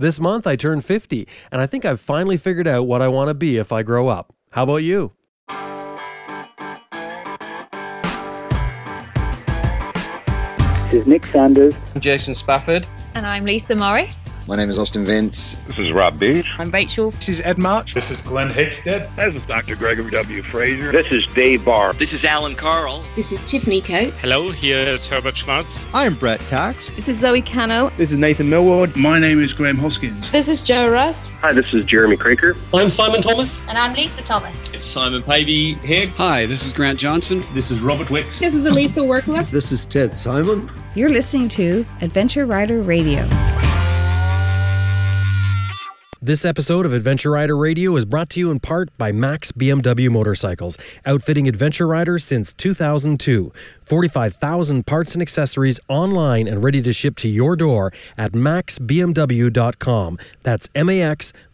This month I turn 50, and I think I've finally figured out what I want to be if I grow up. How about you? This is Nick Sanders. I'm Jason Spafford. And I'm Lisa Morris. My name is Austin Vince. This is Rob Beach. I'm Rachel. This is Ed March. This is Glenn Heggstad. This is Dr. Gregory W. Frazier. This is Dave Barr. This is Allan Karl. This is Tiffany Coat. Hello, here is Herbert Schwartz. I'm Brett Tkacs. This is Zoe Cano. This is Nathan Millward. My name is Graham Hoskins. This is Joe Rust. Hi, this is Jeremy Kroeker. I'm Simon Thomas. And I'm Lisa Thomas. It's Simon Pavey here. Hi, this is Grant Johnson. This is Robert Wicks. This is Elisa Workler. This is Ted Simon. You're listening to Adventure Rider Radio. This episode of Adventure Rider Radio is brought to you in part by Max BMW Motorcycles, outfitting adventure riders since 2002. 45,000 parts and accessories online and ready to ship to your door at maxbmw.com. That's maxbmw.com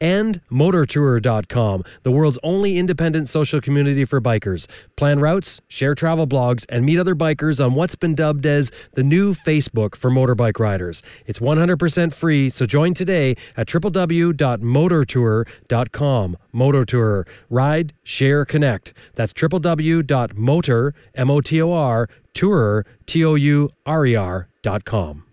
and motortour.com, the world's only independent social community for bikers. Plan routes, share travel blogs, and meet other bikers on what's been dubbed as the new Facebook for motorbike riders. It's 100% free, so join today at www.motortour.com. Motortour. Ride, share, connect. That's www.motor, M-O-T-O-R, tour, T-O-U-R-E-R.com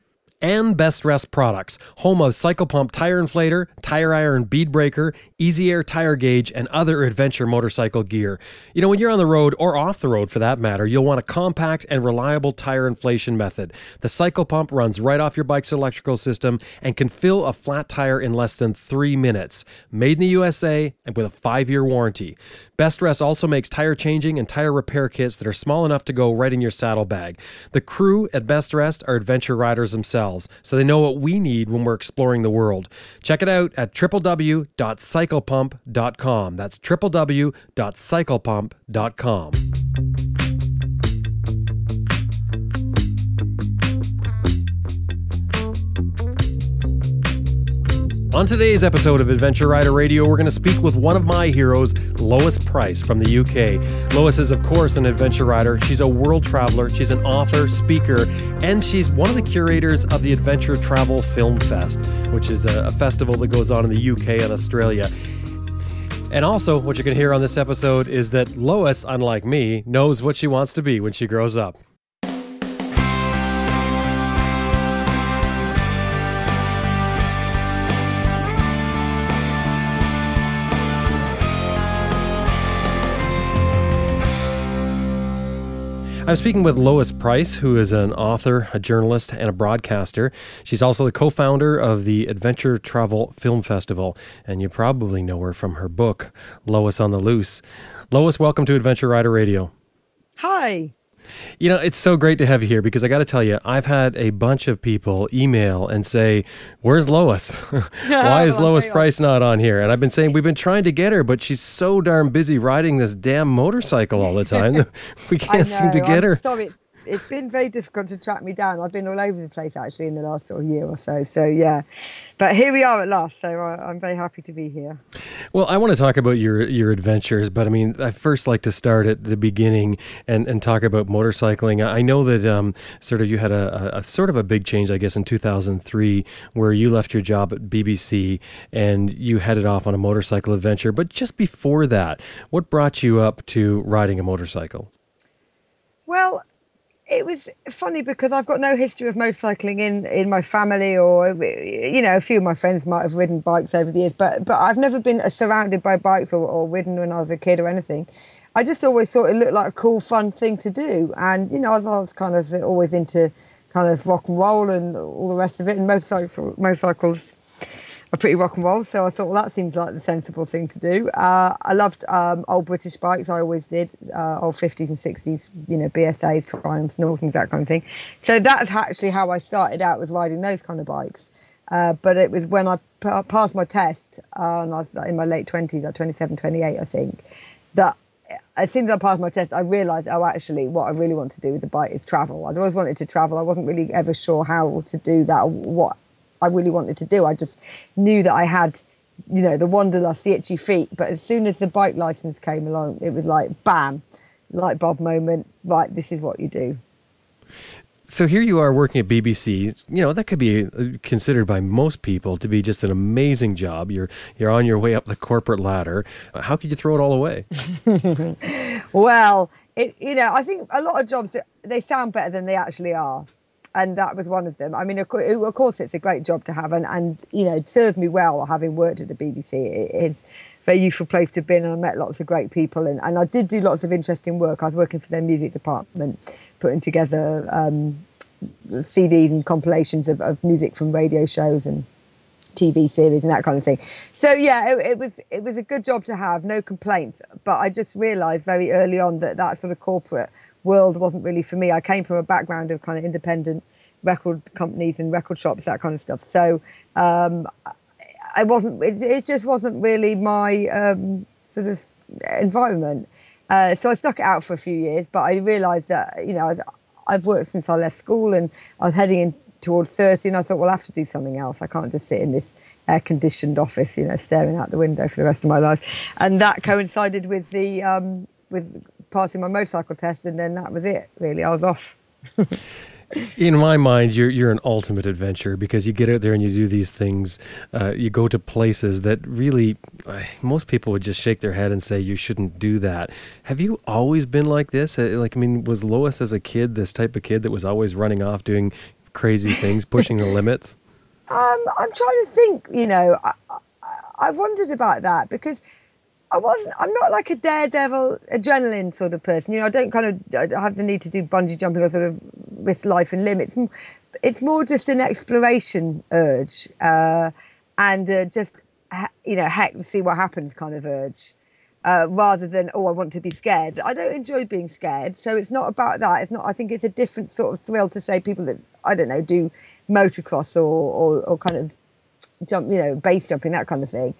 and Bestrest products, home of Cycle Pump tire inflator, tire iron bead breaker, Easy Air tire gauge, and other adventure motorcycle gear. You know, when you're on the road or off the road for that matter, you'll want a compact and reliable tire inflation method. The Cycle Pump runs right off your bike's electrical system and can fill a flat tire in less than three minutes. Made in the USA and with a five year warranty. Bestrest also makes tire changing and tire repair kits that are small enough to go right in your saddlebag. The crew at Bestrest are adventure riders themselves, so they know what we need when we're exploring the world. Check it out at www.cyclepump.com. That's www.cyclepump.com. On today's episode of Adventure Rider Radio, we're going to speak with one of my heroes, Lois Pryce from the UK. Lois is, of course, an adventure rider. She's a world traveler, she's an author, speaker, and she's one of the curators of the Adventure Travel Film Fest, which is a, a festival that goes on in the UK and Australia. And also, what you can hear on this episode is that Lois, unlike me, knows what she wants to be when she grows up. I'm speaking with Lois Pryce, who is an author, a journalist, and a broadcaster. She's also the co founder of the Adventure Travel Film Festival, and you probably know her from her book, Lois on the Loose. Lois, welcome to Adventure Rider Radio. Hi. You know, it's so great to have you here because I got to tell you, I've had a bunch of people email and say, Where's Lois? Why is Lois Pryce not on here? And I've been saying, We've been trying to get her, but she's so darn busy riding this damn motorcycle all the time. we can't seem to get her. Sorry. It's been very difficult to track me down. I've been all over the place actually in the last sort of year or so. So, yeah. But here we are at last. So I, I'm very happy to be here. Well, I want to talk about your your adventures, but I mean, I first like to start at the beginning and, and talk about motorcycling. I know that um, sort of you had a, a, a sort of a big change, I guess, in 2003, where you left your job at BBC and you headed off on a motorcycle adventure. But just before that, what brought you up to riding a motorcycle? Well, it was funny because I've got no history of motorcycling in, in my family, or you know, a few of my friends might have ridden bikes over the years, but but I've never been surrounded by bikes or, or ridden when I was a kid or anything. I just always thought it looked like a cool, fun thing to do, and you know, I was, I was kind of always into kind of rock and roll and all the rest of it, and motorcycles motorcycles are pretty rock and roll. So I thought, well, that seems like the sensible thing to do. Uh, I loved um, old British bikes. I always did uh, old 50s and 60s, you know, BSAs, Triumphs, Nortons, that kind of thing. So that's actually how I started out with riding those kind of bikes. Uh, but it was when I p- passed my test, uh, and I was in my late 20s, like 27, 28, I think, that as soon as I passed my test, I realised, oh, actually, what I really want to do with the bike is travel. I'd always wanted to travel. I wasn't really ever sure how to do that or what I really wanted to do. I just knew that I had, you know, the wanderlust, the itchy feet. But as soon as the bike license came along, it was like, bam, light bulb moment. Right, this is what you do. So here you are working at BBC. You know that could be uh, considered by most people to be just an amazing job. You're you're on your way up the corporate ladder. How could you throw it all away? well, it, you know, I think a lot of jobs they sound better than they actually are, and that was one of them. I mean, of course, it's a great job to have, and and you know, it served me well having worked at the BBC. It's a very useful place to be, and I met lots of great people, and, and I did do lots of interesting work. I was working for their music department, putting together um, CDs and compilations of, of music from radio shows and TV series and that kind of thing. So yeah, it, it, was it was a good job to have, no complaints. But I just realised very early on that that sort of corporate world wasn't really for me. I came from a background of kind of independent record companies and record shops, that kind of stuff. So um, I wasn't. It, it, just wasn't really my um, sort of environment. Uh, so I stuck it out for a few years, but I realised that you know I've worked since I left school and I was heading in towards 30 and I thought, well, I have to do something else. I can't just sit in this air conditioned office, you know, staring out the window for the rest of my life. And that coincided with the, um, with passing my motorcycle test. And then that was it, really. I was off. in my mind, you're you're an ultimate adventurer because you get out there and you do these things. Uh, you go to places that really uh, most people would just shake their head and say you shouldn't do that. Have you always been like this? Uh, like, I mean, was Lois as a kid this type of kid that was always running off doing crazy things, pushing the limits? Um, I'm trying to think. You know, I, I, I wondered about that because I wasn't. I'm not like a daredevil, adrenaline sort of person. You know, I don't kind of I have the need to do bungee jumping or sort of risk life and limb. It's, it's more just an exploration urge, uh, and uh, just you know, heck, see what happens kind of urge. Uh, rather than oh I want to be scared. I don't enjoy being scared, so it's not about that. It's not. I think it's a different sort of thrill to say people that I don't know do motocross or or, or kind of jump, you know, base jumping that kind of thing.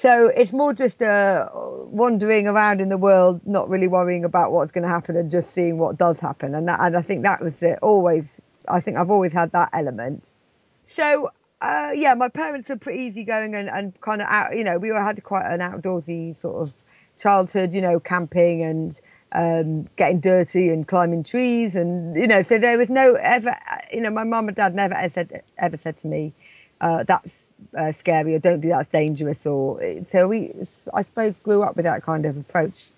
So it's more just uh, wandering around in the world, not really worrying about what's going to happen and just seeing what does happen. And that, and I think that was it. Always, I think I've always had that element. So uh, yeah, my parents are pretty easygoing and, and kind of out. You know, we all had quite an outdoorsy sort of childhood. You know, camping and um, getting dirty and climbing trees, and you know, so there was no ever. You know, my mum and dad never ever said ever said to me, uh, "That's uh, scary or don't do that, it's dangerous. Or so we, I suppose, grew up with that kind of approach.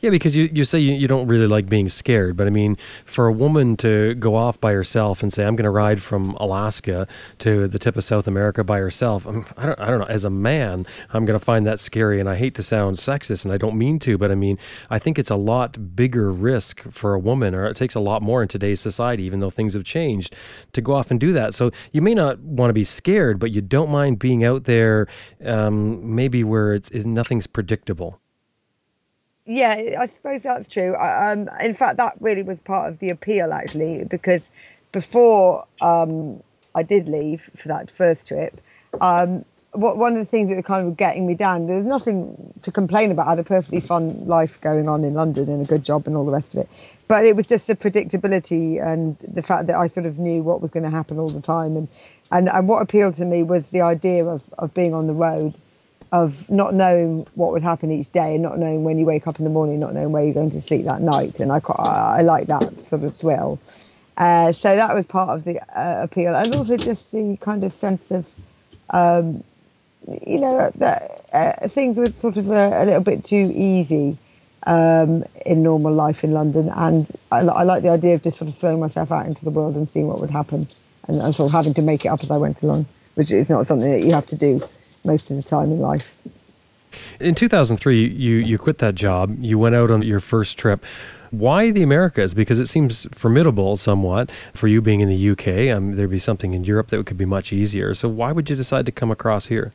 Yeah, because you, you say you, you don't really like being scared, but I mean, for a woman to go off by herself and say, I'm going to ride from Alaska to the tip of South America by herself, I'm, I, don't, I don't know. As a man, I'm going to find that scary. And I hate to sound sexist, and I don't mean to, but I mean, I think it's a lot bigger risk for a woman, or it takes a lot more in today's society, even though things have changed, to go off and do that. So you may not want to be scared, but you don't mind being out there, um, maybe where it's, nothing's predictable yeah, I suppose that's true. Um, in fact, that really was part of the appeal, actually, because before um, I did leave for that first trip, um, what, one of the things that was kind of getting me down, there was nothing to complain about. I had a perfectly fun life going on in London and a good job and all the rest of it. But it was just the predictability and the fact that I sort of knew what was going to happen all the time. And, and, and what appealed to me was the idea of, of being on the road of not knowing what would happen each day and not knowing when you wake up in the morning, not knowing where you're going to sleep that night. And I quite, I like that sort of thrill. Uh, so that was part of the uh, appeal, and also just the kind of sense of, um, you know, that uh, things were sort of a, a, little bit too easy um, in normal life in London, and I, I, like the idea of just sort of throwing myself out into the world and seeing what would happen, and, and sort of having to make it up as I went along, which is not something that you have to do most of the time in life. In 2003, you, you quit that job. You went out on your first trip. Why the Americas? Because it seems formidable somewhat for you being in the UK. Um, there'd be something in Europe that could be much easier. So why would you decide to come across here?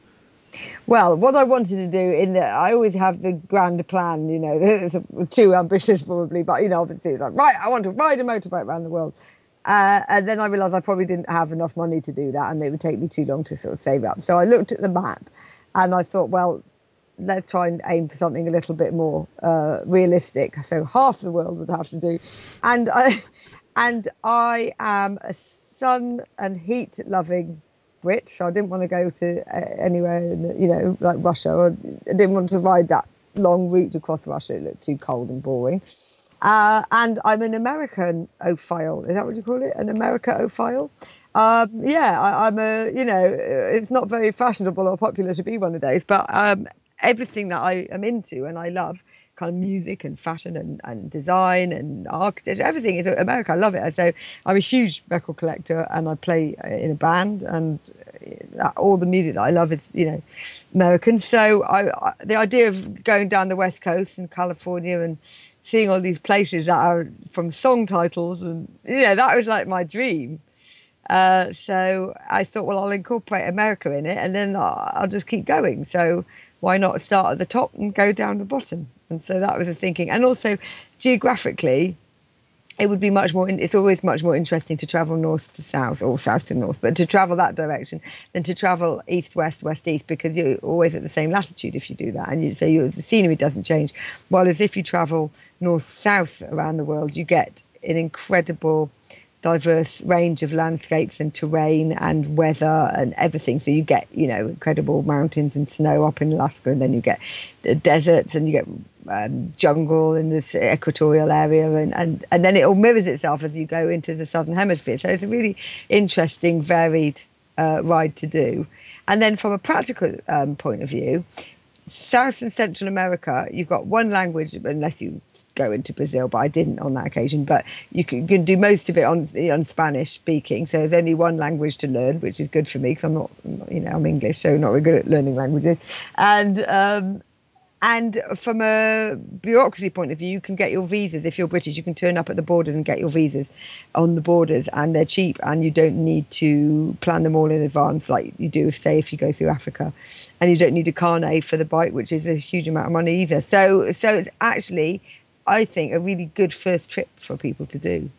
Well, what I wanted to do in the, I always have the grand plan, you know, it's too ambitious probably, but you know, obviously it's like, right, I want to ride a motorbike around the world. Uh, and then I realised I probably didn't have enough money to do that, and it would take me too long to sort of save up. So I looked at the map, and I thought, well, let's try and aim for something a little bit more uh, realistic. So half the world would have to do, and I, and I am a sun and heat loving Brit, so I didn't want to go to uh, anywhere, in, you know, like Russia, I didn't want to ride that long route across Russia. It looked too cold and boring. Uh, and I'm an American ophile. Is that what you call it? An America ophile? Um, yeah, I, am a, you know, it's not very fashionable or popular to be one of those, but um, everything that I am into and I love, kind of music and fashion and, and design and architecture, everything is America. I love it. So I'm a huge record collector and I play in a band and all the music that I love is, you know, American. So I, I, the idea of going down the West Coast in California and seeing all these places that are from song titles and, you know, that was like my dream. Uh, so I thought, well, I'll incorporate America in it, and then I'll, I'll, just keep going. So why not start at the top and go down the bottom? And so that was the thinking. And also, geographically, it would be much more. It's always much more interesting to travel north to south or south to north, but to travel that direction than to travel east west west east because you're always at the same latitude if you do that, and you, so the scenery doesn't change. While as if you travel north south around the world, you get an incredible diverse range of landscapes and terrain and weather and everything. So you get, you know, incredible mountains and snow up in Alaska, and then you get the deserts and you get um, jungle in this equatorial area, and, and, and then it all mirrors itself as you go into the southern hemisphere. So it's a really interesting, varied uh, ride to do. And then from a practical um, point of view, South and Central America, you've got one language, unless you go into Brazil, but I didn't on that occasion. But you can, you can do most of it on on Spanish speaking. So there's only one language to learn, which is good for me because I'm not, you know, I'm English, so not very good at learning languages. And um, and from a bureaucracy point of view, you can get your visas if you're British. You can turn up at the borders and get your visas on the borders, and they're cheap, and you don't need to plan them all in advance like you do, say, if you go through Africa, and you don't need a carnet for the bike, which is a huge amount of money either. So, so it's actually I think, a really good first trip for people to do.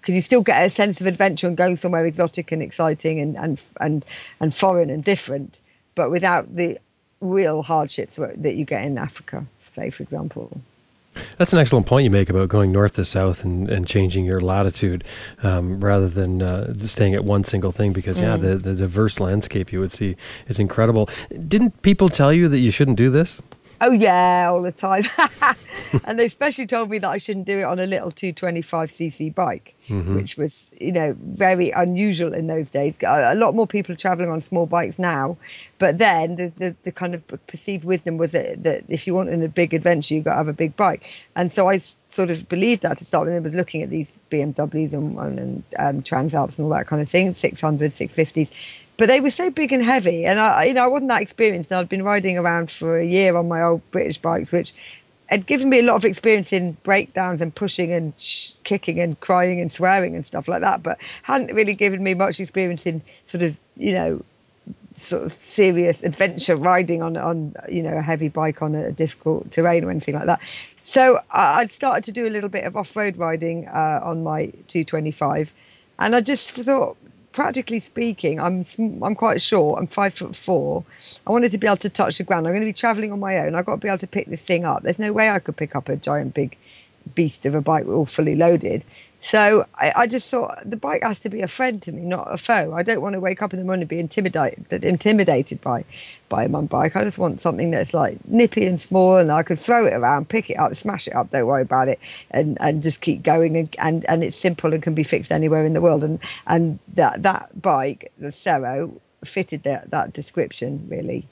Because you still get a sense of adventure and going somewhere exotic and exciting and, and, and, and foreign and different, but without the real hardships that you get in Africa, say, for example. That's an excellent point you make about going north to south and, and changing your latitude um, rather than uh, staying at one single thing because, yeah, mm. the, the diverse landscape you would see is incredible. Didn't people tell you that you shouldn't do this? Oh yeah, all the time. and they especially told me that I shouldn't do it on a little 225cc bike, mm-hmm. which was, you know, very unusual in those days. A lot more people are traveling on small bikes now, but then the, the, the kind of perceived wisdom was that, that if you want in a big adventure, you've got to have a big bike. And so I sort of believed that to start with. I was looking at these BMWs and, and um, Transalps and all that kind of thing, 600, 650s but they were so big and heavy, and I, you know, I wasn't that experienced. I'd been riding around for a year on my old British bikes, which had given me a lot of experience in breakdowns and pushing and sh- kicking and crying and swearing and stuff like that, but hadn't really given me much experience in sort of, you know, sort of serious adventure riding on on you know a heavy bike on a difficult terrain or anything like that. So I, would started to do a little bit of off-road riding uh, on my 225, and I just thought practically speaking, I'm I'm quite short. I'm five foot four. I wanted to be able to touch the ground. I'm going to be travelling on my own. I've got to be able to pick this thing up. There's no way I could pick up a giant big beast of a bike all fully loaded. So I, I, just thought the bike has to be a friend to me, not a foe. I don't want to wake up in the morning and be intimidated intimidated by by my bike. I just want something that's like nippy and small, and I could throw it around, pick it up, smash it up. Don't worry about it, and and just keep going. And and, and it's simple and can be fixed anywhere in the world. And and that that bike, the Serow, fitted that that description really.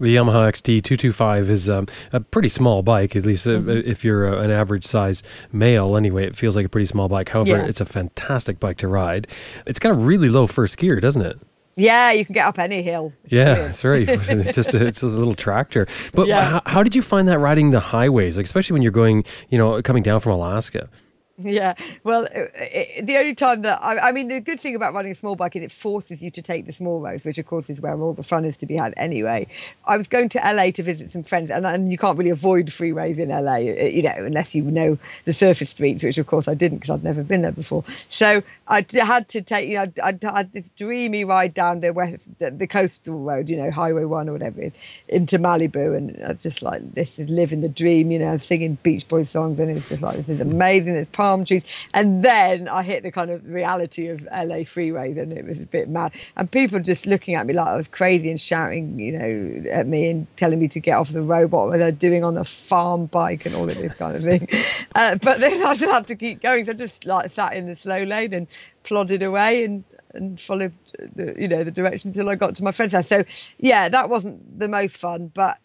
The Yamaha XT225 is um, a pretty small bike, at least uh, mm-hmm. if you're uh, an average size male. Anyway, it feels like a pretty small bike. However, yeah. it's a fantastic bike to ride. It's got a really low first gear, doesn't it? Yeah, you can get up any hill. Yeah, that's right. it's just a, it's a little tractor. But yeah. how, how, did you find that riding the highways, like especially when you're going, you know, coming down from Alaska? Yeah, well, it, it, the only time that I, I, mean, the good thing about running a small bike is it forces you to take the small roads, which of course is where all the fun is to be had anyway. I was going to LA to visit some friends, and, and you can't really avoid freeways in LA, you know, unless you know the surface streets, which of course I didn't because I'd never been there before. So I had to take, you know, I had this dreamy ride down the west, the, the coastal road, you know, Highway One or whatever into Malibu, and I was just like, this is living the dream, you know, singing Beach Boys songs, and it's just like, this is amazing. It's palm trees. And then I hit the kind of reality of LA freeways, and it was a bit mad. And people just looking at me like I was crazy and shouting, you know, at me and telling me to get off the road. What they're doing on a farm bike and all of this kind of thing? Uh, but then I just had to keep going. So I just like sat in the slow lane and plodded away and and followed the, you know the direction until I got to my friend's house. So yeah, that wasn't the most fun, but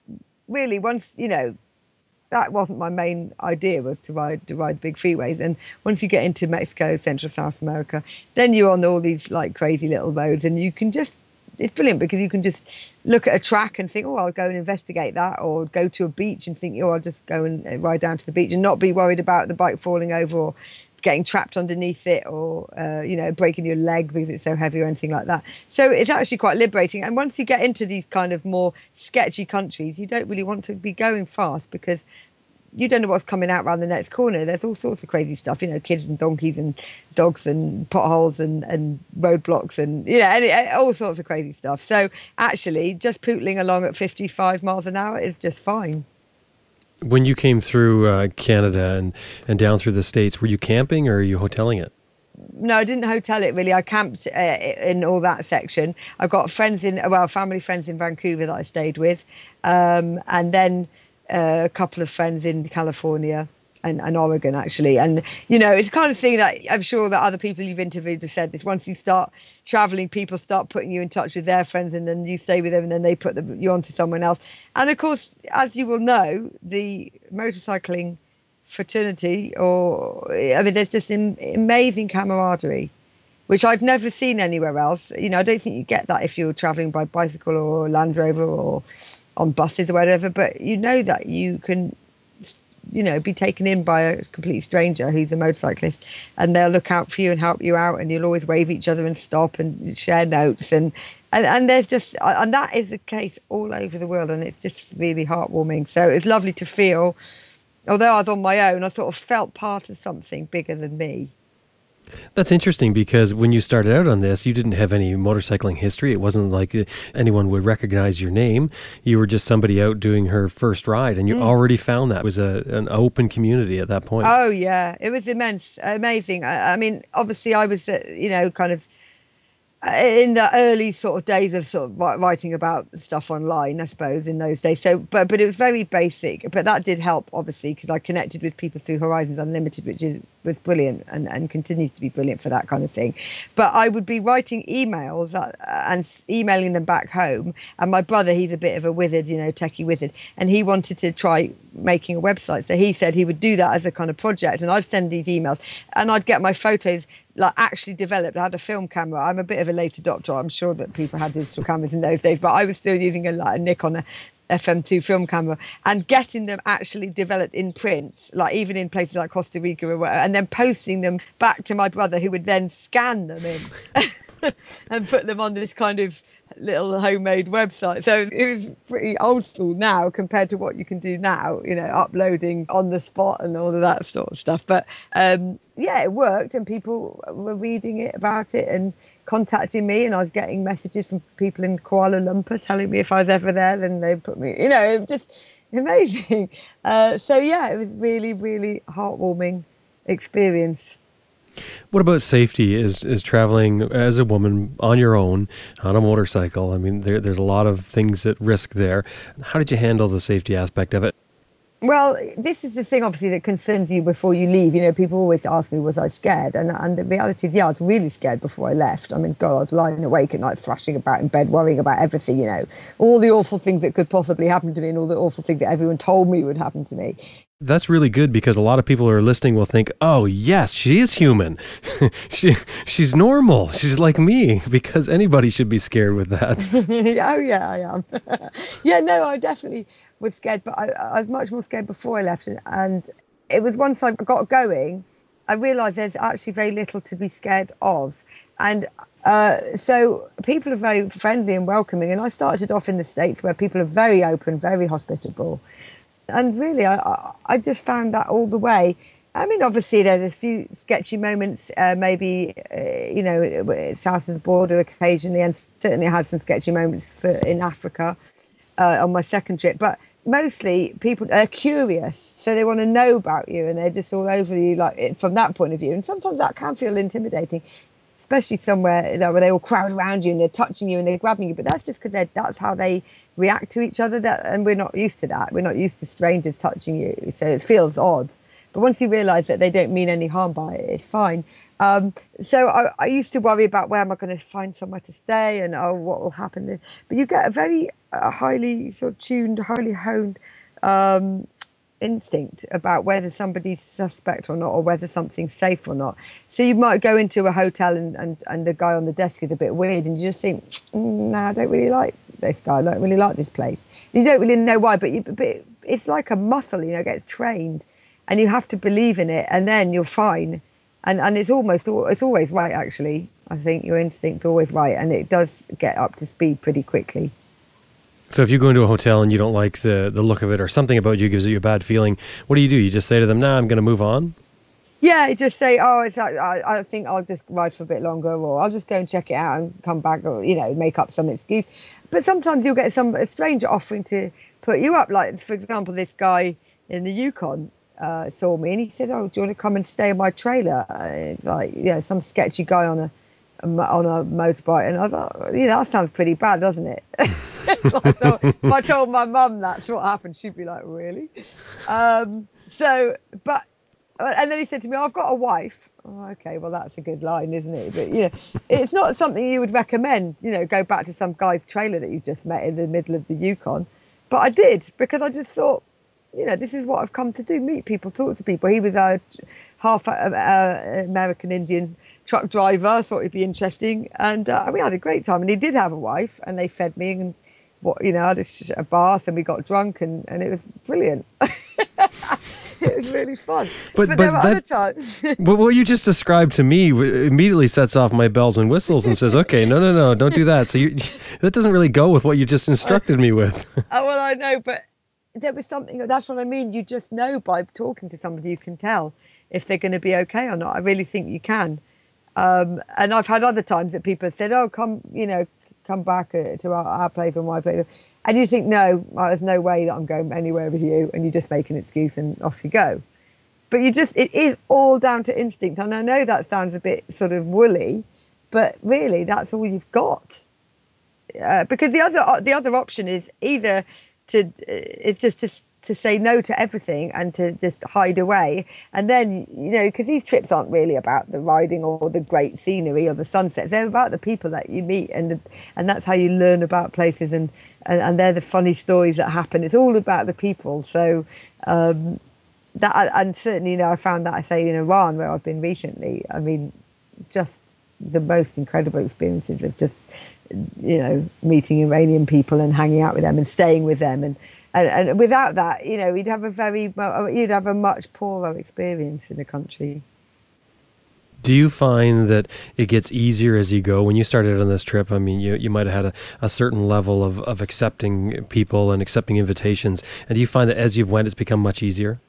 really once you know that wasn't my main idea was to ride to ride big freeways. And once you get into Mexico, Central South America, then you're on all these like crazy little roads, and you can just it's brilliant because you can just look at a track and think, oh, I'll go and investigate that, or go to a beach and think, oh, I'll just go and uh, ride down to the beach and not be worried about the bike falling over or getting trapped underneath it or uh, you know breaking your leg because it's so heavy or anything like that. So it's actually quite liberating. And once you get into these kind of more sketchy countries you don't really want to be going fast because you don't know what's coming out around the next corner. There's all sorts of crazy stuff you know kids and donkeys and dogs and potholes and and roadblocks and you know any, all sorts of crazy stuff. So actually just pootling along at 55 miles an hour is just fine when you came through uh, Canada and, and down through the States, were you camping or are you hoteling it? No, I didn't hotel it really. I camped uh, in all that section. I've got friends in, well, family friends in Vancouver that I stayed with, um, and then uh, a couple of friends in California and, and Oregon actually. And you know, it's kind of thing that I'm sure that other people you've interviewed have said this. Once you start traveling, people start putting you in touch with their friends, and then you stay with them, and then they put them, you onto someone else. And of course, as you will know, the motorcycling fraternity, or I mean, there's just an amazing camaraderie. Which I've never seen anywhere else. You know, I don't think you get that if you're traveling by bicycle or Land Rover or on buses or whatever. But you know that you can you know, be taken in by a complete stranger who's a motorcyclist, and they'll look out for you and help you out, and you'll always wave each other and stop and share notes, and and, and there's just and that is the case all over the world, and it's just really heartwarming. So it's lovely to feel, although I was on my own, I sort of felt part of something bigger than me. That's interesting because when you started out on this, you didn't have any motorcycling history. It wasn't like uh, anyone would recognize your name. You were just somebody out doing her first ride, and you mm. already found that it was a, an open community at that point. Oh yeah, it was immense, amazing. I, I mean, obviously, I was, uh, you know, kind of in the early sort of days of sort of writing about stuff online, I suppose in those days. So, but but it was very basic. But that did help, obviously, because I connected with people through Horizons Unlimited, which is was brilliant and, and continues to be brilliant for that kind of thing. But I would be writing emails uh, and emailing them back home. And my brother, he's a bit of a wizard, you know, techie wizard, and he wanted to try making a website. So he said he would do that as a kind of project, and I'd send these emails, and I'd get my photos like actually developed. I had a film camera. I'm a bit of a late adopter. I'm sure that people had digital cameras in those days, but I was still using a, like a Nikon FM2 film camera and getting them actually developed in print, like even in places like Costa Rica or whatever, and then posting them back to my brother who would then scan them in and put them on this kind of little homemade website. So it was pretty old school now compared to what you can do now, you know, uploading on the spot and all of that sort of stuff. But um, yeah, it worked and people were reading it about it and contacting me and I was getting messages from people in Kuala Lumpur telling me if I was ever there, then they put me, you know, just amazing. Uh, so yeah, it was really, really heartwarming experience. What about safety? Is is traveling as a woman on your own on a motorcycle? I mean, there, there's a lot of things at risk there. How did you handle the safety aspect of it? Well, this is the thing, obviously, that concerns you before you leave. You know, people always ask me, was I scared? And, and the reality is, yeah, I was really scared before I left. I mean, God, I was lying awake at night, thrashing about in bed, worrying about everything, you know, all the awful things that could possibly happen to me and all the awful things that everyone told me would happen to me. That's really good because a lot of people who are listening will think, "Oh, yes, she is human. she she's normal. She's like me." Because anybody should be scared with that. oh yeah, I am. yeah, no, I definitely was scared, but I, I, was much more scared before I left, and, it was once I got going, I realised there's actually very little to be scared of, and uh, so people are very friendly and welcoming. And I started off in the states where people are very open, very hospitable and really, I, I just found that all the way. I mean, obviously, there's a few sketchy moments, uh, maybe, uh, you know, south of the border occasionally, and certainly I had some sketchy moments for, in Africa uh, on my second trip. But mostly, people are curious So they want to know about you, and they're just all over you, like from that point of view. And sometimes that can feel intimidating, especially somewhere you know, where they all crowd around you and they're touching you and they're grabbing you. But that's just because that's how they react to each other. That and we're not used to that. We're not used to strangers touching you, so it feels odd. But once you realise that they don't mean any harm by it, it's fine. Um, so I, I, used to worry about where am I going to find somewhere to stay and oh what will happen. But you get a very uh, highly sort of tuned, highly honed um, instinct about whether somebody's suspect or not, or whether something's safe or not. So you might go into a hotel and, and, and the guy on the desk is a bit weird, and you just think, mm, no, nah, I don't really like this guy. I don't really like this place. You don't really know why, but, you, but it's like a muscle, you know, gets trained, and you have to believe in it, and then you're fine. And and it's almost it's always right actually. I think your instinct's always right, and it does get up to speed pretty quickly. So if you go into a hotel and you don't like the the look of it, or something about you gives you a bad feeling, what do you do? You just say to them, "Nah, I'm going to move on." Yeah, just say, "Oh, it's like, I, I think I'll just ride for a bit longer, or I'll just go and check it out and come back, or you know, make up some excuse." But sometimes you'll get some a stranger offering to put you up. Like for example, this guy in the Yukon uh, saw me and he said, "Oh, do you want to come and stay in my trailer?" Uh, like, yeah, some sketchy guy on a, on a motorbike, and I thought, yeah, that sounds pretty bad, doesn't it? I told, if I told my mum that's what happened, she'd be like, "Really?" Um, so, but and then he said to me, "I've got a wife." Oh, okay, well that's a good line, isn't it? But you know, it's not something you would recommend. You know, go back to some guy's trailer that you just met in the middle of the Yukon. But I did because I just thought, you know, this is what I've come to do: meet people, talk to people. He was a half American Indian truck driver. I thought it'd be interesting, and uh, we had a great time. And he did have a wife, and they fed me and what you know, I had a, a bath, and we got drunk, and and it was brilliant. it was really fun. But, but, but there were that, other times. but what you just described to me immediately sets off my bells and whistles and says, "Okay, no, no, no, don't do that." So you, that doesn't really go with what you just instructed me with. oh well, I know, but there was something. That's what I mean. You just know by talking to somebody, you can tell if they're going to be okay or not. I really think you can. Um, and I've had other times that people have said, "Oh, come, you know, come back uh, to our, our place or my place," and you think, "No, there's no way that I'm going anywhere with you," and you just make an excuse and off you go. But you just, it is all down to instinct. And I know that sounds a bit sort of woolly, but really, that's all you've got. Uh, because the other, the other option is either to it's just to to say no to everything and to just hide away. And then, you know, because these trips aren't really about the riding or the great scenery or the sunsets. They're about the people that you meet, and the, and that's how you learn about places, and, and and they're the funny stories that happen. It's all about the people. So um, that and certainly, you know, I found that I say in Iran where I've been recently. I mean, just the most incredible experiences of just you know, meeting Iranian people and hanging out with them and staying with them. And, and, and without that, you know, you'd have a very, you'd have a much poorer experience in the country. Do you find that it gets easier as you go? When you started on this trip, I mean, you, you might have had a, a certain level of, of accepting people and accepting invitations. And do you find that as you've went, it's become much easier?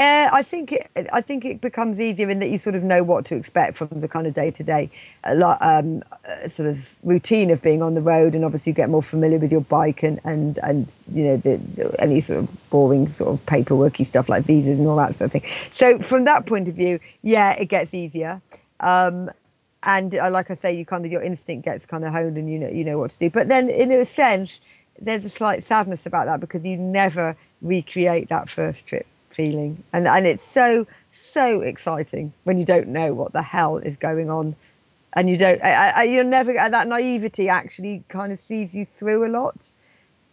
Uh, I think it, I think it becomes easier in that you sort of know what to expect from the kind of day to day, sort of routine of being on the road, and obviously you get more familiar with your bike and and and you know the, the, any sort of boring sort of paperworky stuff like visas and all that sort of thing. So from that point of view, yeah, it gets easier. Um, and uh, like I say, you kind of your instinct gets kind of honed, and you know you know what to do. But then in a sense, there's a slight sadness about that because you never recreate that first trip feeling, and and it's so so exciting when you don't know what the hell is going on, and you don't. I, I, you're never that naivety actually kind of sees you through a lot,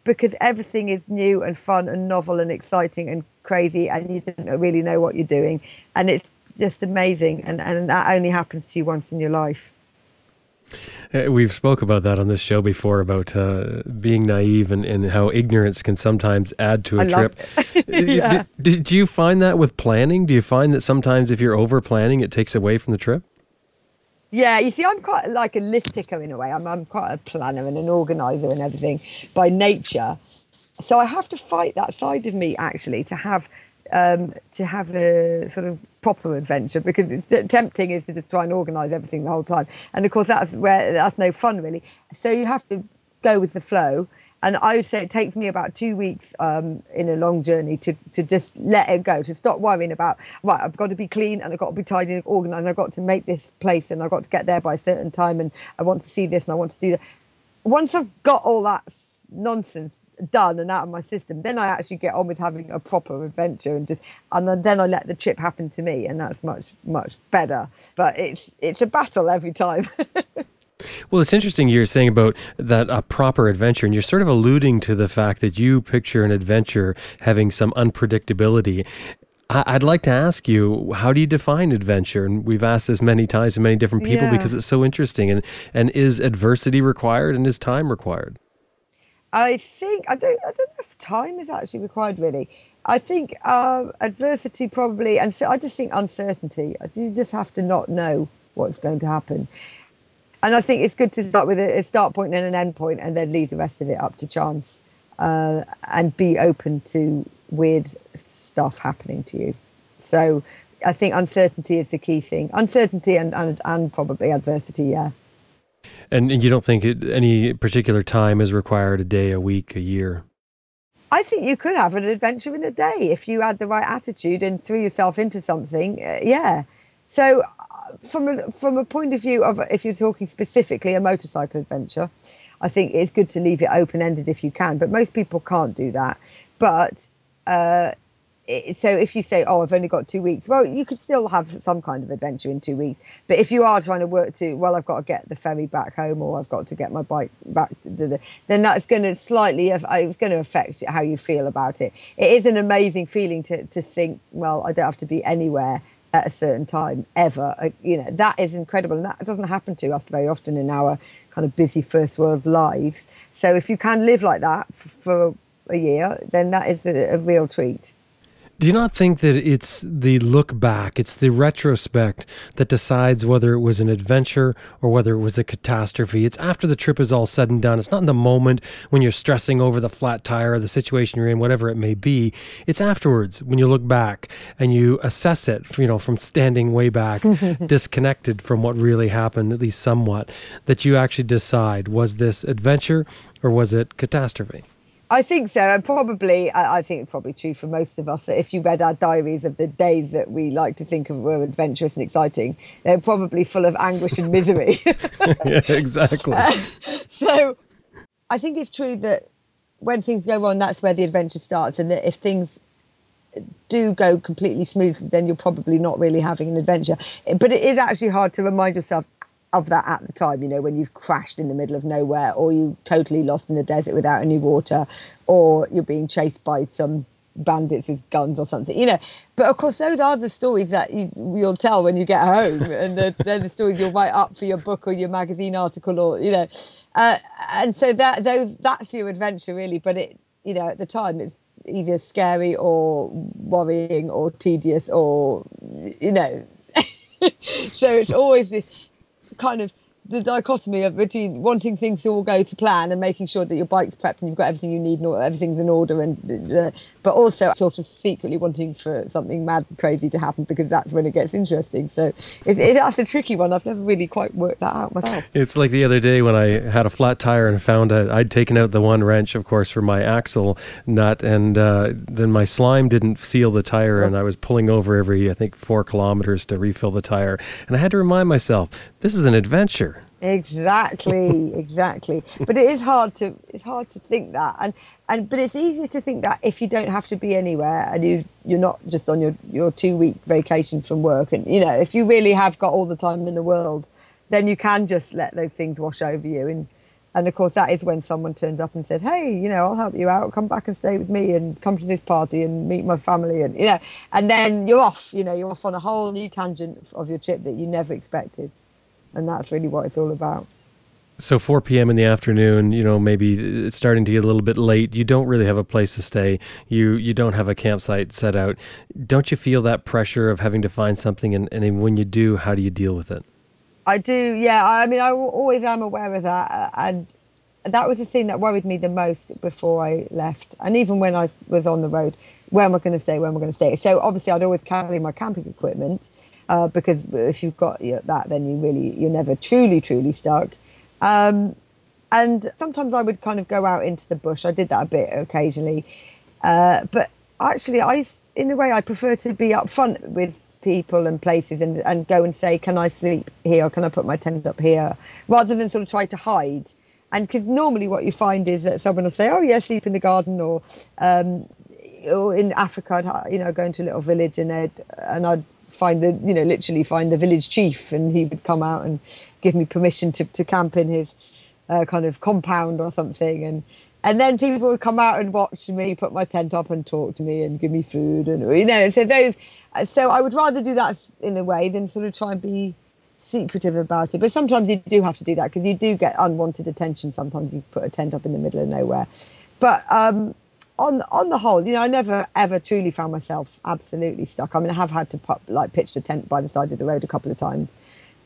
because everything is new and fun and novel and exciting and crazy, and you don't really know what you're doing, and it's just amazing, and and that only happens to you once in your life. Uh, we've spoke about that on this show before about uh, being naive and, and how ignorance can sometimes add to a I trip. yeah. did, did you find that with planning? Do you find that sometimes if you're over planning, it takes away from the trip? Yeah, you see, I'm quite like a list ticker in a way. I'm, I'm quite a planner and an organizer and everything by nature. So I have to fight that side of me actually to have um, to have a sort of proper adventure because it's tempting is to just try and organise everything the whole time, and of course that's where that's no fun really. So you have to go with the flow, And I would say it takes me about two weeks um, in a long journey to, to just let it go, to stop worrying about, right, I've got to be clean and I've got to be tidy and organized. And I've got to make this place and I've got to get there by a certain time and I want to see this and I want to do that. Once I've got all that nonsense done and out of my system, then I actually get on with having a proper adventure and just and then I let the trip happen to me and that's much much better. But it's it's a battle every time. Well, it's interesting you're saying about that a proper adventure, and you're sort of alluding to the fact that you picture an adventure having some unpredictability. I'd like to ask you, how do you define adventure? And we've asked this many times to many different people Yeah. because it's so interesting. And and is adversity required and is time required? I think I don't I don't know if time is actually required really. I think um, adversity probably, and so I just think uncertainty. You just have to not know what's going to happen. And I think it's good to start with a, start point and an end point, and then leave the rest of it up to chance, uh, and be open to weird stuff happening to you. So I think uncertainty is the key thing. Uncertainty and and, and probably adversity. Yeah. And, you don't think any particular time is required a day, a week, a year? I think you could have an adventure in a day if you had the right attitude and threw yourself into something. Uh, yeah. So, uh, from a from a point of view of if you're talking specifically a motorcycle adventure, I think it's good to leave it open ended if you can. But most people can't do that. But uh, so if you say, "Oh, I've only got two weeks," well, you could still have some kind of adventure in two weeks. But if you are trying to work to, well, I've got to get the ferry back home, or I've got to get my bike back, the, then that's going to slightly, uh, it's going to affect how you feel about it. It is an amazing feeling to to think, well, I don't have to be anywhere at a certain time ever. Uh, You know, that is incredible, and that doesn't happen to us very often in our kind of busy first world lives. So if you can live like that for a year, then that is a real treat. Do you not think that it's the look back, it's the retrospect that decides whether it was an adventure or whether it was a catastrophe? It's after the trip is all said and done. It's not in the moment when you're stressing over the flat tire or the situation you're in, whatever it may be. It's afterwards when you look back and you assess it, you know, from standing way back, disconnected from what really happened, at least somewhat, that you actually decide was this adventure or was it catastrophe? I think so, and probably I, I think it's probably true for most of us that if you read our diaries of the days that we like to think of were adventurous and exciting, they're probably full of anguish and misery. yeah, exactly. Uh, so I think it's true that when things go wrong, that's where the adventure starts, and that if things do go completely smooth, then you're probably not really having an adventure. But it is actually hard to remind yourself of that at the time, you know, when you've crashed in the middle of nowhere or you're totally lost in the desert without any water or you're being chased by some bandits with guns or something, you know. But of course, those are the stories that you, you'll tell when you get home, and they're, they're the stories you'll write up for your book or your magazine article, or you know. Uh, and so that those that's your adventure really. But it, you know, at the time it's either scary or worrying or tedious or you know. so it's always this kind of the dichotomy of between wanting things to all go to plan and making sure that your bike's prepped and you've got everything you need and everything's in order and uh, but also sort of secretly wanting for something mad crazy to happen because that's when it gets interesting so it, it, that's a tricky one i've never really quite worked that out myself It's like the other day when I had a flat tire and found out I'd taken out the one wrench, of course, for my axle nut, and uh, then my slime didn't seal the tire, and I was pulling over every, I think, four kilometers to refill the tire. And I had to remind myself, this is an adventure. Exactly exactly. But it is hard to it's hard to think that. And and but it's easier to think that if you don't have to be anywhere and you you're not just on your your two week vacation from work and you know if you really have got all the time in the world then you can just let those things wash over you. And and of course that is when someone turns up and says hey you know i'll help you out. Come back and stay with me and come to this party and meet my family. And you know and then you're off you know you're off on a whole new tangent of your trip that you never expected and that's really what it's all about. So 4 p.m. in the afternoon, you know, maybe it's starting to get a little bit late. You don't really have a place to stay. You you don't have a campsite set out. Don't you feel that pressure of having to find something? And, and when you do, how do you deal with it? I do, yeah. I mean, I always am aware of that, and that was the thing that worried me the most before I left, and even when I was on the road. Where am I going to stay? Where am I going to stay? So obviously, I'd always carry my camping equipment uh, because if you've got that, then you really you're never truly truly stuck. Um, And sometimes I would kind of go out into the bush. I did that a bit occasionally, uh, but actually, I in a way I prefer to be up front with people and places and, and go and say, can I sleep here can I put my tent up here, rather than sort of try to hide. And because normally what you find is that someone will say, oh yeah, sleep in the garden or um, or in Africa, I'd, you know, go into a little village and I'd, and I'd find the, you know, literally find the village chief and he would come out and give me permission to, to camp in his uh, kind of compound or something. And, and then people would come out and watch me put my tent up and talk to me and give me food and, you know, so those, so I would rather do that in a way than sort of try and be secretive about it. But sometimes you do have to do that because you do get unwanted attention. Sometimes you put a tent up in the middle of nowhere. But um, on on the whole, you know, I never ever truly found myself absolutely stuck. I mean, I have had to put, like pitch the tent by the side of the road a couple of times,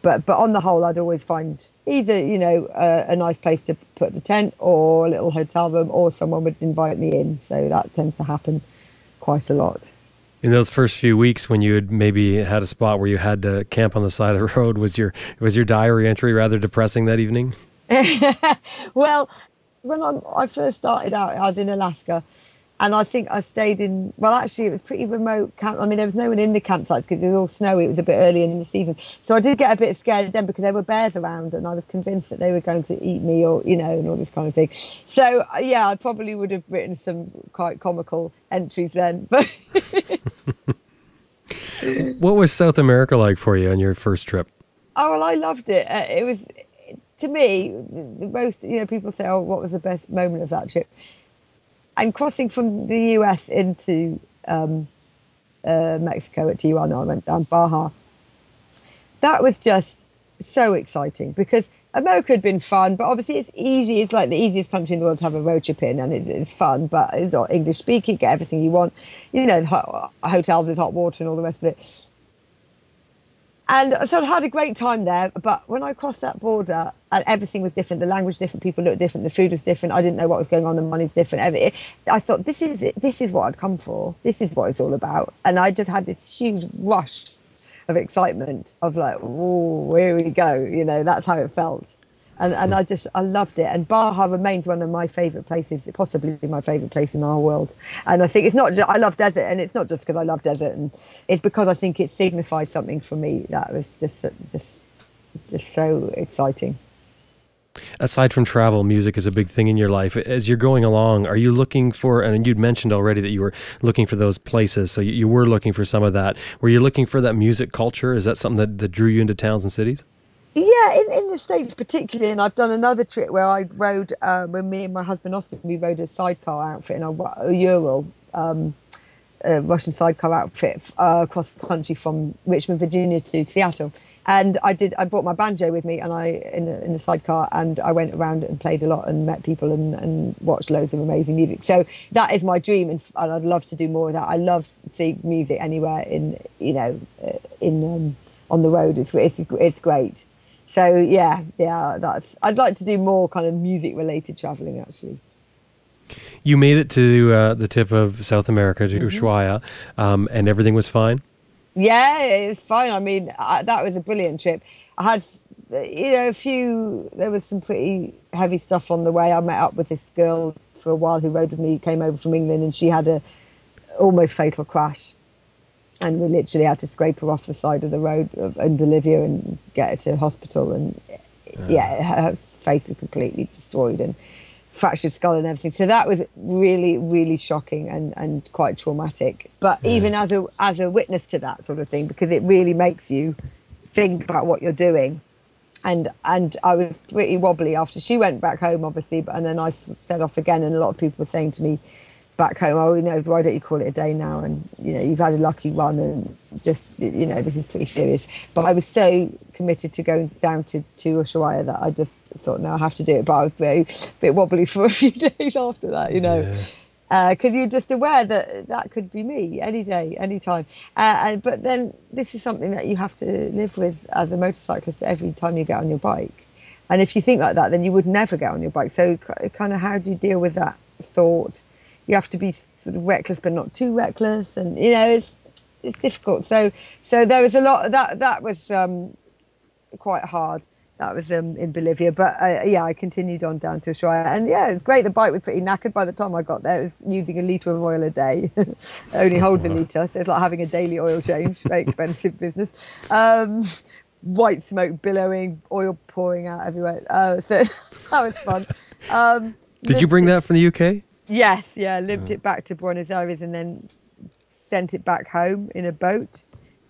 but but on the whole, I'd always find either you know a, a nice place to put the tent or a little hotel room, or someone would invite me in. So that tends to happen quite a lot. In those first few weeks, when you had maybe had a spot where you had to camp on the side of the road, was your was your diary entry rather depressing that evening? well, when I'm, I first started out, I was in Alaska, and I think I stayed in. Well, actually, it was pretty remote camp. I mean, there was no one in the campsites because it was all snowy. It was a bit early in the season, so I did get a bit scared then because there were bears around, and I was convinced that they were going to eat me, or you know, and all this kind of thing. So yeah, I probably would have written some quite comical entries then. But what was South America like for you on your first trip? Oh well, I loved it. Uh, it was to me most. You know, people say, "Oh, what was the best moment of that trip?" and crossing from the US into um, uh, Mexico at Tijuana, I went down Baja. That was just so exciting because America had been fun, but obviously it's easy. It's like the easiest country in the world to have a road trip in, and it, it's fun. But it's not English speaking, get everything you want. You know, hotels with hot water and all the rest of it. And so I had a great time there. But when I crossed that border, and everything was different, the language different, people looked different, the food was different. I didn't know what was going on, the money's different. I thought this is it. This is what I'd come for. This is what it's all about. And I just had this huge rush of excitement of like, oh, here we go. You know, that's how it felt and and I just I loved it. And Baja remains one of my favourite places, possibly my favourite place in our world. And I think it's not just I love desert, and it's not just because I love desert, and it's because I think it signifies something for me that was just just just so exciting. Aside from travel, music is a big thing in your life. As you're going along, are you looking for, and you'd mentioned already that you were looking for those places, so you were looking for some of that. Were you looking for that music culture? Is that something that, that drew you into towns and cities? Yeah, in, in the States particularly, and I've done another trip where I rode, uh, when me and my husband Austin, we rode a sidecar outfit in a, Ural, um, a Russian sidecar outfit uh, across the country from Richmond, Virginia to Seattle. And I did. I brought my banjo with me, and I in in the sidecar, and I went around and played a lot, and met people, and, and watched loads of amazing music. So that is my dream, and, and I'd love to do more of that. I love seeing music anywhere in you know uh, in um, on the road. It's it's, it's great so yeah, yeah, that's. I'd like to do more kind of music related traveling actually. You made it to uh, the tip of South America to mm-hmm. Ushuaia, um, and everything was fine. Yeah, it's fine. I mean, I, that was a brilliant trip. I had, you know, a few. There was some pretty heavy stuff on the way. I met up with this girl for a while who rode with me. Came over from England, and she had a almost fatal crash and we literally had to scrape her off the side of the road in Bolivia and get her to hospital. And ah. yeah, yeah her face was completely destroyed and fractured skull and everything. So that was really, really shocking and, and quite traumatic. But yeah. even as a as a witness to that sort of thing, because it really makes you think about what you're doing. And and I was pretty wobbly after she went back home, obviously. But and then I set off again, and a lot of people were saying to me, back home, oh, you know, why don't you call it a day now? And, you know, you've had a lucky one and just, you know, this is pretty serious. But I was so committed to going down to, to Ushuaia that I just thought, no, I have to do it. But I was very, a bit wobbly for a few days after that, you know. Because yeah. uh, you're just aware that that could be me any day, any time. Uh, and, but then this is something that you have to live with as a motorcyclist every time you get on your bike. And if you think like that, then you would never get on your bike. So, kind of, how do you deal with that thought? You have to be sort of reckless but not too reckless, and you know it's it's difficult. So so there was a lot that that was um, quite hard. that was um, in Bolivia. But uh, yeah, I continued on down to Ushuaia, and yeah, it's great. The bike was pretty knackered by the time I got there. It was using a litre of oil a day, only hold a litre, so it's like having a daily oil change. Very expensive business. Um, white smoke billowing, oil pouring out everywhere. Uh, so that was fun. Um, Did you bring that from the UK? Yes, yeah. Limped it back to Buenos Aires and then sent it back home in a boat,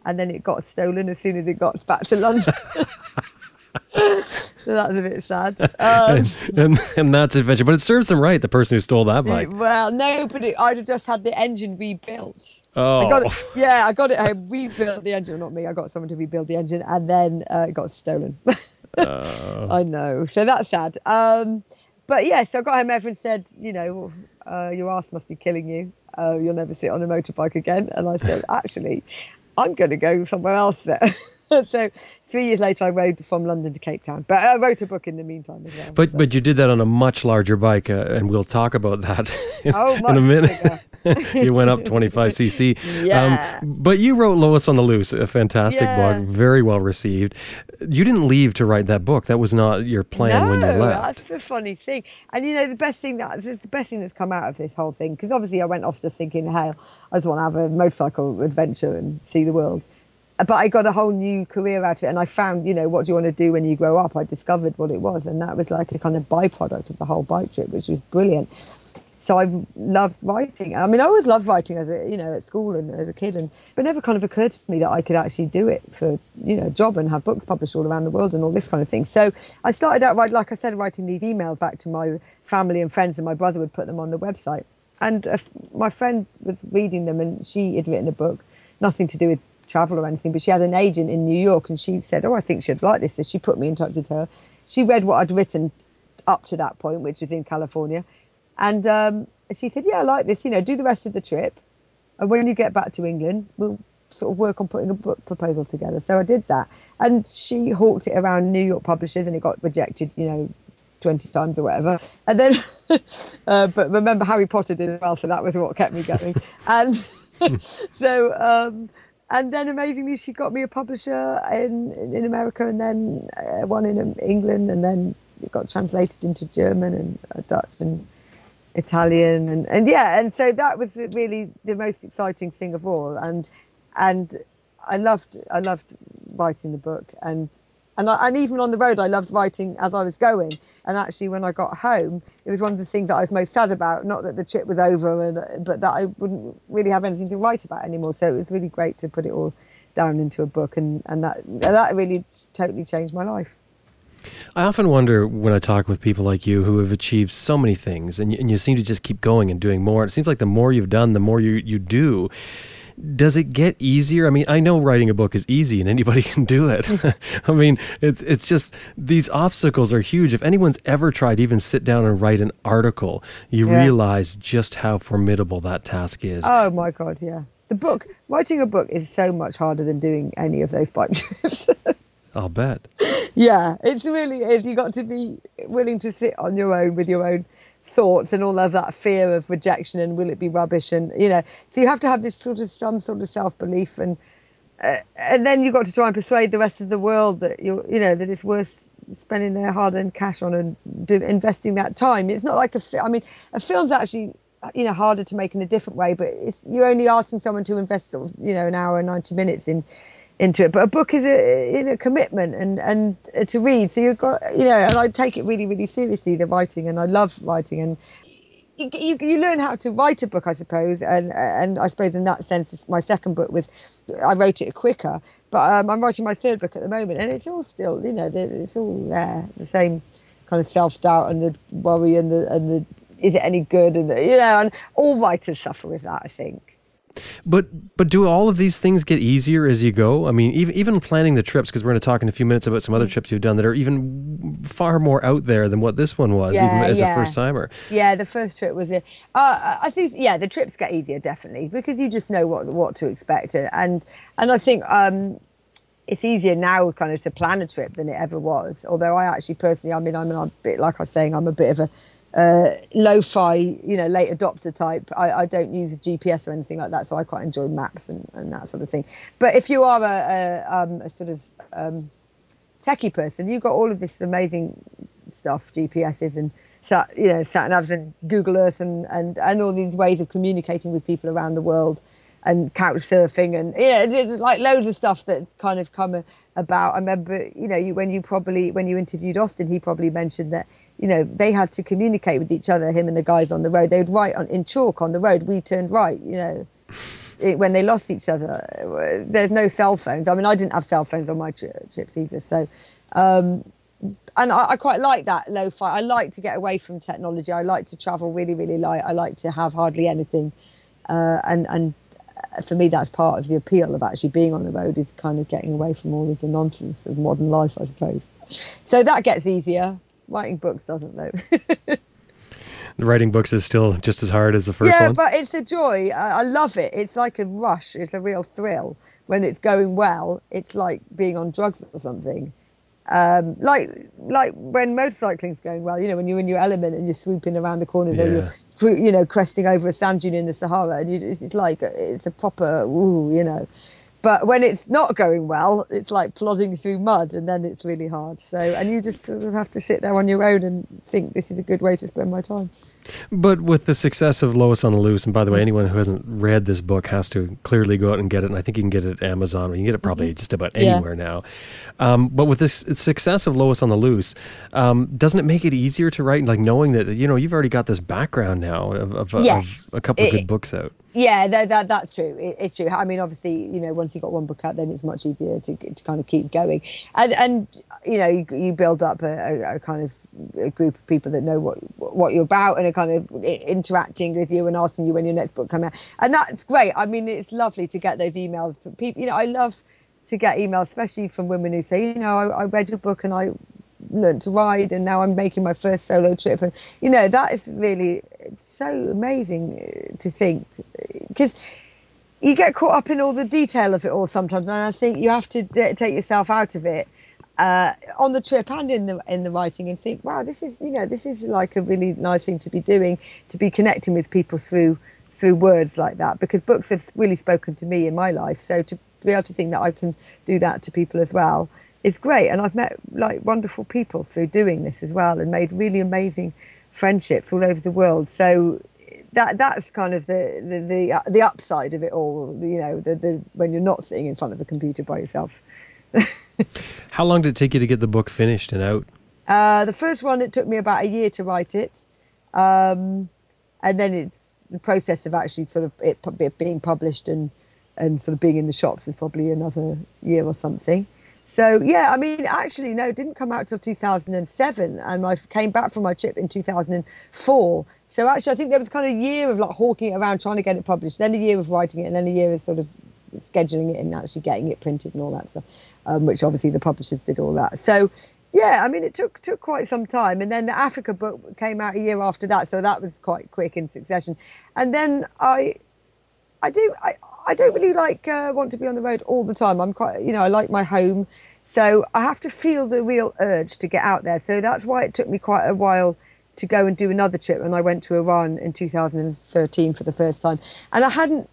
and then it got stolen as soon as it got back to London. so that's a bit sad. Um, and and that's adventure, but it serves them right. The person who stole that bike. well, no, but it, I'd have just had the engine rebuilt. Oh, I got it, yeah, I got it home, rebuilt the engine, not me. I got someone to rebuild the engine, and then uh, it got stolen. Uh. I know, so that's sad. Um, but yes, I got home. Everyone said, you know, uh, your ass must be killing you. Uh, you'll never sit on a motorbike again. And I said, actually, I'm going to go somewhere else there. so three years later, I rode from London to Cape Town. But I wrote a book in the meantime as well. But so. but you did that on a much larger bike, uh, and we'll talk about that in, Oh, in a minute. you went up 25 cc. Yeah. Um, but you wrote Lois on the Loose, a fantastic Yeah. book, very well received. You didn't leave to write that book. That was not your plan no, when you left. that's the funny thing. And you know, the best thing that the best thing that's come out of this whole thing, because obviously I went off just thinking, hey, I just want to have a motorcycle adventure and see the world. But I got a whole new career out of it, and I found, you know, what do you want to do when you grow up? I discovered what it was, and that was like a kind of byproduct of the whole bike trip, which was brilliant. So I loved writing. I mean, I always loved writing as a, you know, at school and as a kid, and but it never kind of occurred to me that I could actually do it for, you know, a job and have books published all around the world and all this kind of thing. So I started out, right, like I said, writing these emails back to my family and friends, and my brother would put them on the website. And uh, my friend was reading them, and she had written a book, nothing to do with travel or anything, but she had an agent in New York, and she said, "Oh, I think she'd like this." So she put me in touch with her. She read what I'd written up to that point, which was in California, and um, she said, "Yeah, I like this. You know, do the rest of the trip, and when you get back to England, we'll sort of work on putting a book proposal together." So I did that, and she hawked it around New York publishers, and it got rejected. You know. 20 times or whatever and then uh, but remember harry potter did well so that was what kept me going and so um and then amazingly she got me a publisher in in america and then uh, one in england and then it got translated into german and uh, dutch and italian and and yeah and so that was really the most exciting thing of all and and i loved i loved writing the book and and, I, and even on the road, I loved writing as I was going. And actually, when I got home, it was one of the things that I was most sad about. Not that the trip was over, and, but that I wouldn't really have anything to write about anymore. So it was really great to put it all down into a book, and, and that and that really totally changed my life. I often wonder when I talk with people like you who have achieved so many things, and you, and you seem to just keep going and doing more. It seems like the more you've done, the more you, you do. Does it get easier? I mean, I know writing a book is easy and anybody can do it. I mean, it's it's just these obstacles are huge. If anyone's ever tried to even sit down and write an article, you Yeah. realize just how formidable that task is. Oh my god, yeah. The book, writing a book is so much harder than doing any of those bike trips. I'll bet. yeah, it's really is. You got to be willing to sit on your own with your own thoughts and all of that fear of rejection and will it be rubbish and you know. So you have to have this sort of some sort of self belief and uh, and then you've got to try and persuade the rest of the world that you you know that it's worth spending their hard-earned cash on and do, investing that time. It's not like a. fi- I mean, a film's actually you know harder to make in a different way, but you're only asking someone to invest you know an hour and ninety minutes in into it. But a book is a commitment and and to read. So you've got you know, and I take it really really seriously the writing, and I love writing and. You, you, you learn how to write a book, I suppose, and and I suppose in that sense, my second book was I wrote it quicker, but um, I'm writing my third book at the moment, and it's all still, you know, it's all there, the same kind of self doubt and the worry and the and the is it any good and the, you know, and all writers suffer with that, I think. But but do all of these things get easier as you go? I mean, even even planning the trips because we're going to talk in a few minutes about some Mm. other trips you've done that are even far more out there than what this one was, even Yeah, as a first timer. Yeah, the first trip was it. Uh, I think yeah, the trips get easier definitely because you just know what what to expect, and and I think um, it's easier now kind of to plan a trip than it ever was. Although I actually personally, I mean, I'm a bit like I was saying, I'm a bit of a uh, lo-fi, you know, late adopter type. I, I don't use GPS or anything like that, so I quite enjoy maps and, and that sort of thing. But if you are a, a, um, a sort of um, techie person. You've got all of this amazing stuff, GPSs and sat, you know, sat navs and Google Earth and, and, and all these ways of communicating with people around the world and couch surfing and you know like loads of stuff that's kind of come about. I remember you know you when you probably when you interviewed Austin, he probably mentioned that you know they had to communicate with each other, him and the guys on the road. They would write on, in chalk on the road. We turned right, you know. It, when they lost each other, there's no cell phones. I mean, I didn't have cell phones on my trips either. So, um, and I, I, quite like that lo-fi. I like to get away from technology. I like to travel really, really light. I like to have hardly anything, uh, and and for me, that's part of the appeal of actually being on the road is kind of getting away from all of the nonsense of modern life, I suppose. So that gets easier. Writing books doesn't, though. writing books is still just as hard as the first yeah, one. Yeah, but it's a joy. I, I love it. It's like a rush. It's a real thrill. When it's going well, it's like being on drugs or something. Um, like like when motorcycling's going well, you know, when you're in your element and you're swooping around the corners yeah. or you're, you know, cresting over a sand dune in the Sahara, and you, it's like it's a proper, ooh, you know. But when it's not going well, it's like plodding through mud, and then it's really hard. So, and you just sort of have to sit there on your own and think this is a good way to spend my time. But with the success of Lois on the Loose, and by the way, anyone who hasn't read this book has to clearly go out and get it. And I think you can get it at Amazon, or you can get it probably mm-hmm. just about anywhere yeah. now. Um, but with this success of Lois on the Loose, um, doesn't it make it easier to write? Like knowing that you know you've already got this background now of, of, yes. of a couple of good books out. Yeah, that, that that's true. It, it's true. I mean, obviously, you know, once you've got one book out, then it's much easier to to kind of keep going, and and you know, you, you build up a, a, a kind of a group of people that know what what you're about and are kind of interacting with you and asking you when your next book comes out, and that's great. I mean, it's lovely to get those emails from people. You know, I love to get emails, especially from women who say, you know, I, I read your book and I learned to ride and now I'm making my first solo trip and you know that is really so amazing uh, to think because you get caught up in all the detail of it all sometimes and I think you have to d- take yourself out of it uh, on the trip and in the in the writing and think, wow, this is you know this is like a really nice thing to be doing, to be connecting with people through through words like that because books have really spoken to me in my life. So to be able to think that I can do that to people as well is great. And I've met like wonderful people through doing this as well and made really amazing friendships all over the world. So that that's kind of the the the, uh, the upside of it all. You know, the, the when you're not sitting in front of a computer by yourself. How long did it take you to get the book finished and out? Uh, the first one, it took me about a year to write it. Um, and then the process of actually sort of it, being published and, and sort of being in the shops is probably another year or something. So yeah, I mean, actually, no, didn't come out till 2007, and I came back from my trip in 2004. So actually, I think there was kind of a year of like hawking it around, trying to get it published, then a year of writing it, and then a year of sort of scheduling it and actually getting it printed and all that stuff, um, which obviously the publishers did all that. So, yeah, I mean, it took took quite some time, and then the Africa book came out a year after that, so that was quite quick in succession. And then I, I do, I, I don't really like uh, want to be on the road all the time. I'm quite, you know, I like my home, so I have to feel the real urge to get out there. So that's why it took me quite a while to go and do another trip, and I went to Iran in 2013 for the first time, and I hadn't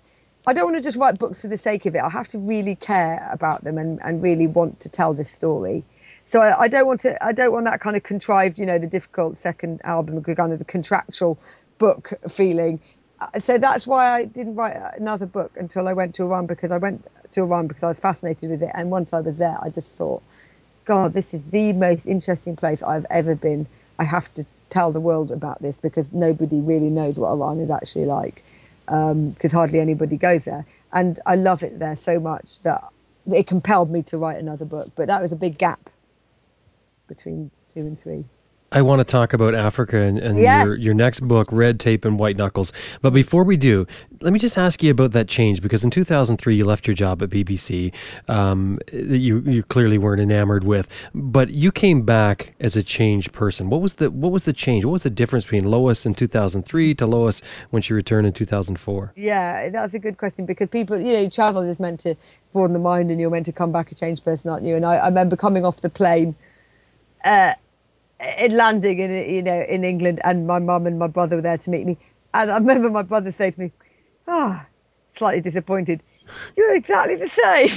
I don't want to just write books for the sake of it. I have to really care about them and, and really want to tell this story. So I, I don't want to. I don't want that kind of contrived, you know, the difficult second album, kind of the contractual book feeling. Uh, so that's why I didn't write another book until I went to Iran because I went to Iran because I was fascinated with it. And once I was there, I just thought, God, this is the most interesting place I've ever been. I have to tell the world about this because nobody really knows what Iran is actually like because um, hardly anybody goes there. And I love it there so much that it compelled me to write another book. But that was a big gap between two and three. I want to talk about Africa and, and yes. your, your next book, Red Tape and White Knuckles. But before we do, let me just ask you about that change because in 2003 you left your job at BBC um, that you, you clearly weren't enamored with, but you came back as a changed person. What was the what was the change? What was the difference between Lois in 2003 to Lois when she returned in 2004? Yeah, that's a good question because people, you know, travel is meant to broaden the mind and you're meant to come back a changed person, aren't you? And I, I remember coming off the plane. Uh, in landing in you know in England, and my mum and my brother were there to meet me. And I remember my brother saying to me, "Ah, oh, slightly disappointed. You're exactly the same."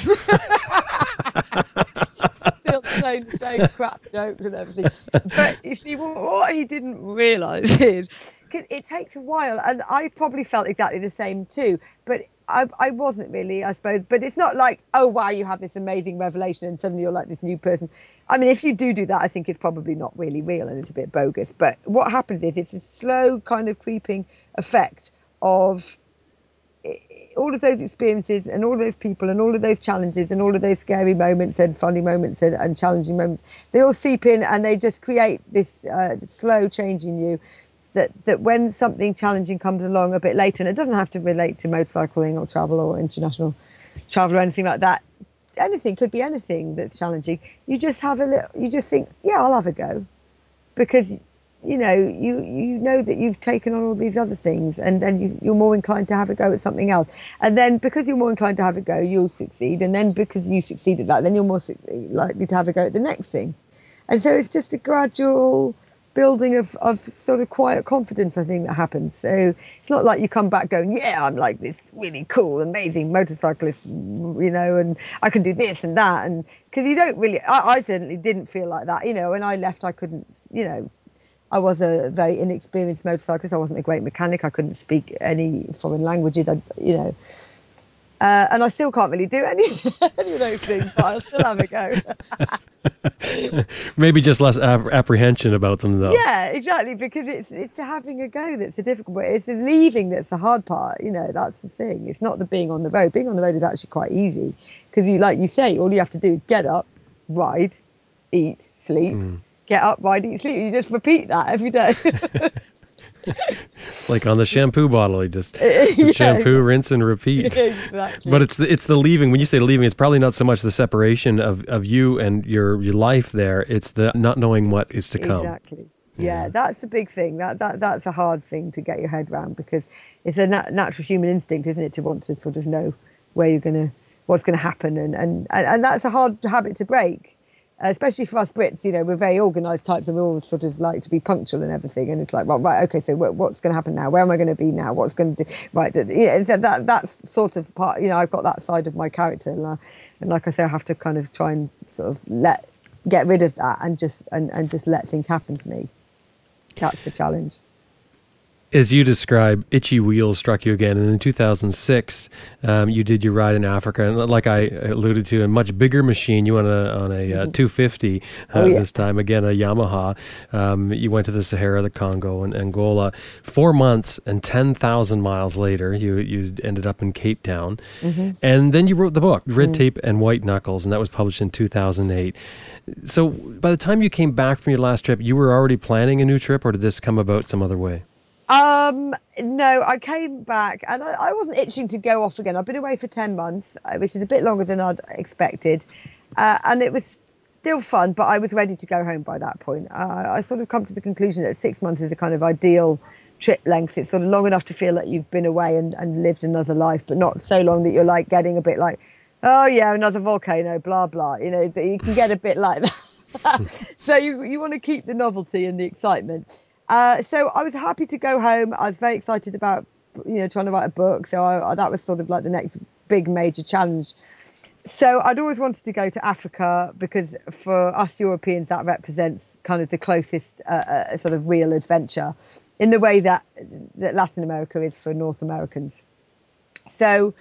still, saying the same crap jokes and everything. But you see, what, he didn't realise is it takes a while, and I probably felt exactly the same too. But I, I wasn't really, I suppose. But it's not like, oh wow, you have this amazing revelation, and suddenly you're like this new person. I mean, if you do do that, I think it's probably not really real and it's a bit bogus. But what happens is it's a slow kind of creeping effect of all of those experiences and all of those people and all of those challenges and all of those scary moments and funny moments and, and challenging moments they all seep in and they just create this uh, slow change in you that that when something challenging comes along a bit later and it doesn't have to relate to motorcycling or travel or international travel or anything like that anything could be anything that's challenging you just have a little you just think yeah i'll have a go because you know, you you know that you've taken on all these other things, and then you, you're more inclined to have a go at something else. And then because you're more inclined to have a go, you'll succeed. And then because you succeed at that, then you're more likely to have a go at the next thing. And so it's just a gradual building of, of sort of quiet confidence, I think, that happens. So it's not like you come back going, yeah, I'm like this really cool, amazing motorcyclist, you know, and I can do this and that. And because you don't really, I, I certainly didn't feel like that. You know, when I left, I couldn't, you know, I was a very inexperienced motorcyclist. I wasn't a great mechanic. I couldn't speak any foreign languages. I, you know, uh, and I still can't really do any, any of those things, but I'll still have a go. Maybe just less apprehension about them, though. Yeah, exactly. Because it's it's having a go that's the difficult part. It's the leaving that's the hard part. You know, that's the thing. It's not the being on the road. Being on the road is actually quite easy because you, like you say, all you have to do is get up, ride, eat, sleep. Mm get up, ride, eat, sleep. You just repeat that every day. it's like on the shampoo bottle, you just yeah. shampoo, rinse, and repeat. Exactly. But it's the, it's the leaving. When you say leaving, it's probably not so much the separation of, of you and your your life there. It's the not knowing what is to come. Exactly. Yeah, yeah that's the big thing. That that that's a hard thing to get your head around because it's a nat- natural human instinct, isn't it, to want to sort of know where you're gonna, what's going to happen, and, and and that's a hard habit to break especially for us Brits, you know, we're very organised types and we all sort of like to be punctual and everything. And it's like, well, right, okay, so what's going to happen now? Where am I going to be now? What's going to do? Right, yeah, so that that's sort of part. You know, I've got that side of my character, and, uh, and like I say, I have to kind of try and sort of let get rid of that and just and, and just let things happen to me. That's the challenge as you describe, itchy wheels struck you again. And in 2006, um, you did your ride in Africa, and like I alluded to, a much bigger machine. You went on a, on a uh, 250 uh, oh, yeah. this time, again a Yamaha. Um, you went to the Sahara, the Congo, and Angola. Four months and 10,000 miles later, you you ended up in Cape Town, mm-hmm. and then you wrote the book Red mm-hmm. Tape and White Knuckles, and that was published in 2008. So by the time you came back from your last trip, you were already planning a new trip, or did this come about some other way? Um, no, I came back and I, I, wasn't itching to go off again. I've been away for 10 months, uh, which is a bit longer than I'd expected. Uh, and it was still fun, but I was ready to go home by that point. Uh, I sort of come to the conclusion that six months is a kind of ideal trip length. It's sort of long enough to feel like you've been away and, and lived another life, but not so long that you're like getting a bit like, oh yeah, another volcano, blah, blah. You know, you can get a bit like that. so you, you want to keep the novelty and the excitement. Uh, so I was happy to go home. I was very excited about, you know, trying to write a book. So I, that was sort of like the next big major challenge. So I'd always wanted to go to Africa because for us Europeans that represents kind of the closest uh, uh, sort of real adventure, in the way that that Latin America is for North Americans. So,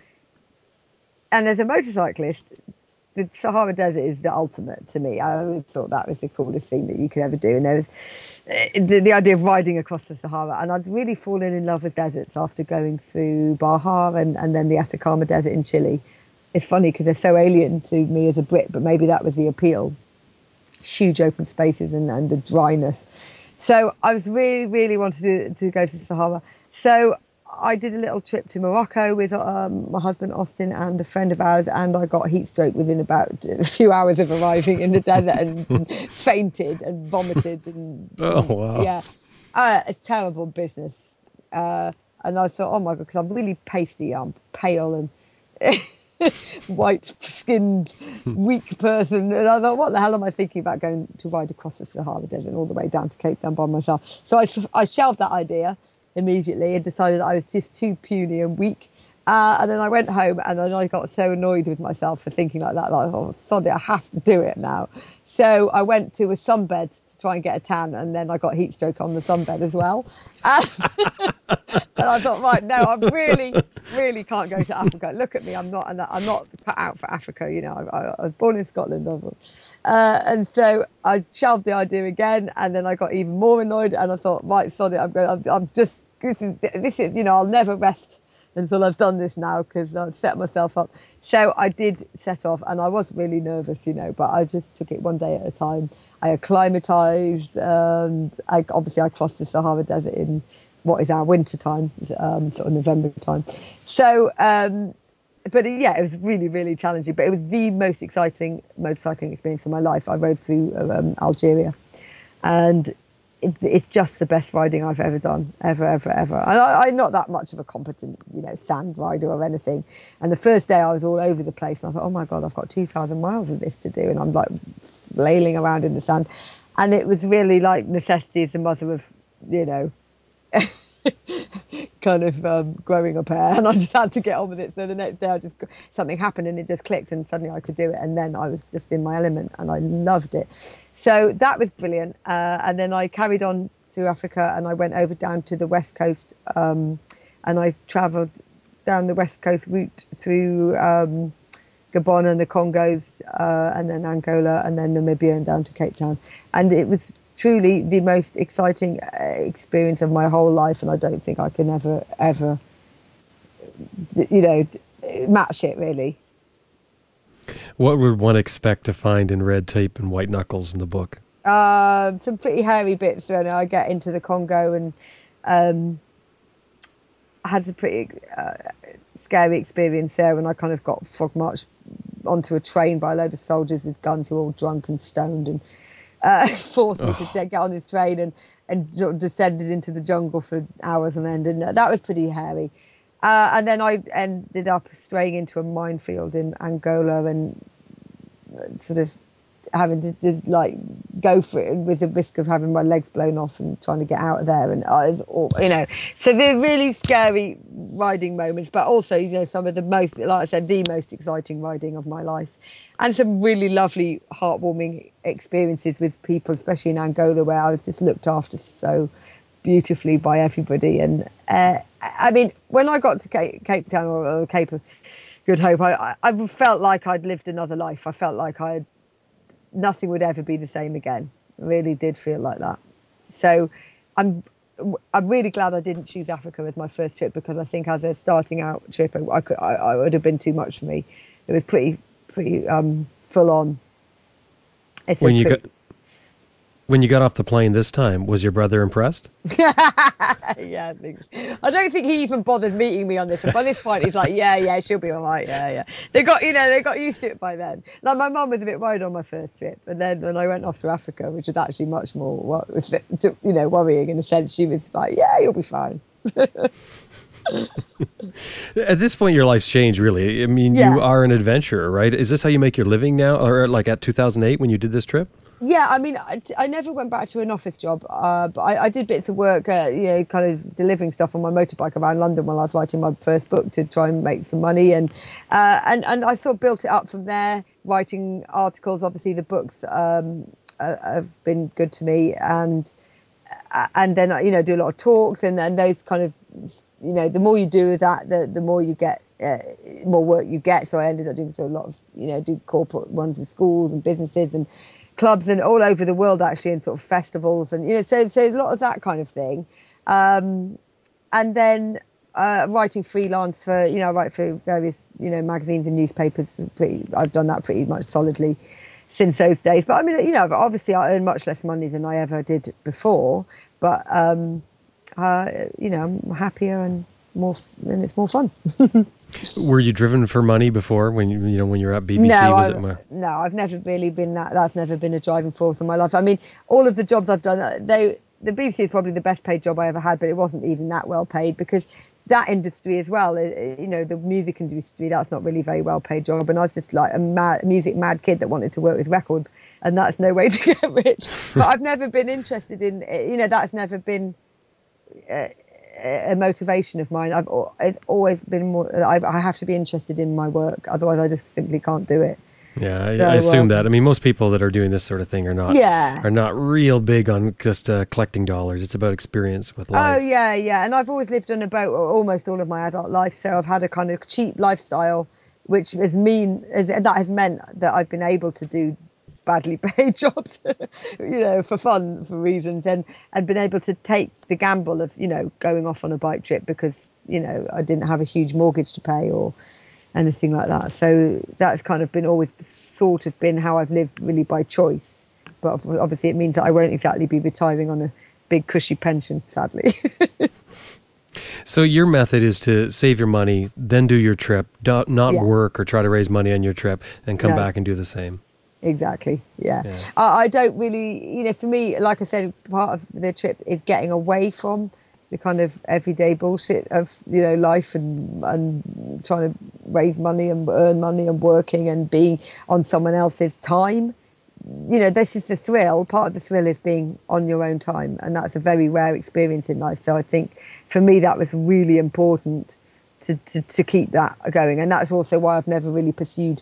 and as a motorcyclist, the Sahara Desert is the ultimate to me. I always thought that was the coolest thing that you could ever do, and there was Uh, the, the idea of riding across the Sahara. And I'd really fallen in love with deserts after going through Baja and, and then the Atacama Desert in Chile. It's funny because they're so alien to me as a Brit, but maybe that was the appeal. Huge open spaces and, and the dryness. So I was really, really wanted to, to go to the Sahara. So I did a little trip to Morocco with um, my husband Austin and a friend of ours, and I got heat stroke within about a few hours of arriving in the desert and fainted and vomited. And, oh wow! Yeah, uh, a terrible business. Uh, and I thought, oh my god, because I'm really pasty, I'm pale and white-skinned, weak person. And I thought, what the hell am I thinking about going to ride across the Sahara Desert all the way down to Cape Town by myself? So I, I shelved that idea immediately and decided I was just too puny and weak. Uh, and then I went home and then I got so annoyed with myself for thinking like that. Like, oh, sorry, I have to do it now. So I went to a sunbed try and get a tan, and then I got heat stroke on the sunbed as well. And, I thought, right, no, I really, really can't go to Africa. Look at me, I'm not, I'm not put out for Africa. You know, I, I was born in Scotland, uh, and so I shelved the idea again, and then I got even more annoyed, and I thought, right, sorry, I'm going, I'm, I'm just, this is, this is, you know, I'll never rest until I've done this now because I've set myself up. So I did set off, and I was really nervous, you know, but I just took it one day at a time. I acclimatized, and I, obviously I crossed the Sahara Desert in what is our winter time, um, sort of November time. So, um, but yeah, it was really, really challenging. But it was the most exciting motorcycling experience of my life. I rode through um, Algeria, and it, it's just the best riding I've ever done, ever, ever, ever. And I, am not that much of a competent, you know, sand rider or anything. And the first day I was all over the place, and I thought, oh my god, I've got 2,000 miles of this to do, and I'm like flailing around in the sand. And it was really like necessity is the mother of, you know, kind of um, growing a pair, and I just had to get on with it. So the next day, I just something happened and it just clicked, and suddenly I could do it. And then I was just in my element, and I loved it. So that was brilliant. Uh, and then I carried on through Africa, and I went over down to the west coast, um, and I travelled down the west coast route through um, Gabon and the Congos, uh, and then Angola, and then Namibia, and down to Cape Town. And it was truly the most exciting uh, experience of my whole life, and I don't think I can ever, ever, you know, match it really. What would one expect to find in red tape and white knuckles in the book? Uh, some pretty hairy bits. Know, I get into the Congo and um, I had a pretty uh, scary experience there when I kind of got frog marched onto a train by a load of soldiers with guns who were all drunk and stoned and uh, forced me to get on this train and and descended into the jungle for hours on end, and that was pretty hairy. Uh, and then I ended up straying into a minefield in Angola and sort of having to just like go for it with the risk of having my legs blown off and trying to get out of there and I, you know so they're really scary riding moments but also you know some of the most like I said the most exciting riding of my life and some really lovely, heartwarming experiences with people, especially in Angola, where I was just looked after so beautifully by everybody. And uh, I mean, when I got to Cape, Cape Town or, Cape of Good Hope, I, I felt like I'd lived another life. I felt like I nothing would ever be the same again. I really did feel like that. So I'm I'm really glad I didn't choose Africa as my first trip because I think as a starting out trip, I, could, I, I would have been too much for me. It was pretty pretty um, full on. It's when you got when you got off the plane this time, was your brother impressed? yeah, I think. I don't think he even bothered meeting me on this. And by this point, he's like, "Yeah, yeah, she'll be all right. Yeah, yeah." They got, you know, they got used to it by then. Like my mum was a bit worried on my first trip, and then when I went off to Africa, which was actually much more, you know, worrying in a sense, she was like, "Yeah, you'll be fine." At this point, your life's changed, really. I mean, yeah. you are an adventurer, right? Is this how you make your living now, or like at 2008 when you did this trip? Yeah, I mean, I, I never went back to an office job, uh, but I, I, did bits of work, uh, you know, kind of delivering stuff on my motorbike around London while I was writing my first book to try and make some money, and uh, and and I sort of built it up from there, writing articles. Obviously, the books um, uh, have been good to me, and uh, and then I you know do a lot of talks, and then those kind of you know, the more you do that, the the more you get, uh, more work you get. So I ended up doing so a lot of, you know, do corporate ones in schools and businesses and clubs and all over the world actually, and sort of festivals and you know, so so a lot of that kind of thing. Um, and then uh, writing freelance for, you know, I write for various, you know, magazines and newspapers. Pretty, I've done that pretty much solidly since those days. But I mean, you know, obviously I earn much less money than I ever did before. But um, uh, you know, I'm happier and more, and it's more fun. Were you driven for money before when you, you know, when you're at BBC? No, was I, it more... no, I've never really been that. That's never been a driving force in my life. I mean, all of the jobs I've done, uh, they, the BBC is probably the best paid job I ever had, but it wasn't even that well paid because that industry as well, uh, you know, the music industry, that's not really very well paid job. And I was just like a mad, music mad kid that wanted to work with records, and that's no way to get rich. but I've never been interested in, you know, that's never been a, a motivation of mine. I've it's always been more. I've, I have to be interested in my work, otherwise I just simply can't do it. Yeah, I, So, I assume um, that. I mean, most people that are doing this sort of thing are not Yeah. are not real big on just uh, collecting dollars. It's about experience with life. Oh yeah, yeah, and I've always lived on a boat almost all of my adult life, so I've had a kind of cheap lifestyle, which has mean that has meant that I've been able to do badly paid jobs, you know, for fun for reasons, and and been able to take the gamble of you know going off on a bike trip because you know I didn't have a huge mortgage to pay or anything like that. So that's kind of been always sort of been how I've lived really by choice. But obviously, it means that I won't exactly be retiring on a big cushy pension, sadly. So your method is to save your money, then do your trip, do, not Yeah. work or try to raise money on your trip, and come No. back and do the same. Exactly. Yeah. Yeah. I, I don't really, you know, for me, like I said, part of the trip is getting away from the kind of everyday bullshit of you know life and and trying to raise money and earn money and working and being on someone else's time. you know, this is the thrill. Part of the thrill is being on your own time, and that's a very rare experience in life. So I think for me that was really important to, to, to keep that going, and that's also why I've never really pursued,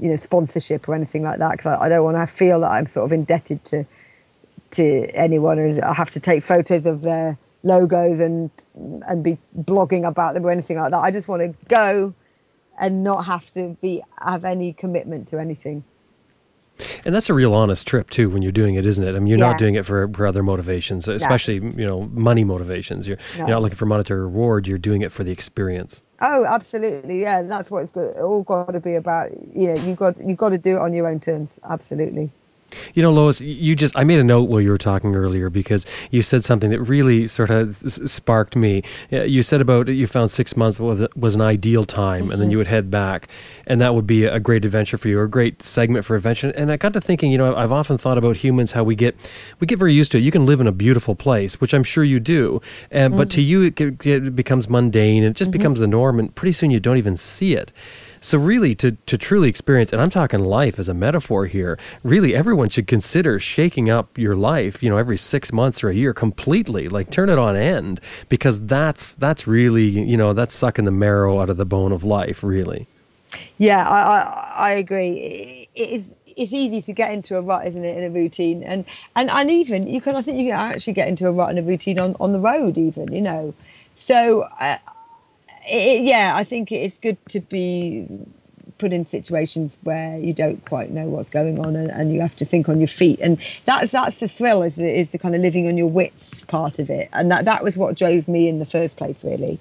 you know, sponsorship or anything like that because I, I don't want to feel that I'm sort of indebted to to anyone, and I have to take photos of their logos and and be blogging about them or anything like that. I just want to go and not have to be have any commitment to anything. And that's a real honest trip too when you're doing it, isn't it? I mean, you're Yeah. not doing it for, for other motivations, especially you know money motivations. You're, No. you're not looking for monetary reward. You're doing it for the experience. Oh, absolutely, yeah. That's what it's all got to be about. Yeah, You got you got to do it on your own terms. Absolutely. You know, Lois, you just, I made a note while you were talking earlier because you said something that really sort of s- sparked me. You said about you found six months was, was an ideal time and then mm-hmm. you would head back and that would be a great adventure for you or a great segment for adventure. And I got to thinking, you know, I've often thought about humans, how we get, we get very used to it. You can live in a beautiful place, which I'm sure you do. And, But to mm-hmm. you, it, it becomes mundane and it just mm-hmm. becomes the norm. And pretty soon you don't even see it. So really, to, to truly experience, and I'm talking life as a metaphor here, really everyone should consider shaking up your life, you know, every six months or a year completely, like turn it on end, because that's that's really, you know, that's sucking the marrow out of the bone of life, really. Yeah, I I, I agree. It is it's easy to get into a rut, isn't it, in a routine, and and and even you can I think you can actually get into a rut in a routine on on the road, even you know. So uh, it, yeah, I think it's good to be put in situations where you don't quite know what's going on and, and you have to think on your feet. And that's that's the thrill is the, is the kind of living on your wits part of it. And that that was what drove me in the first place really.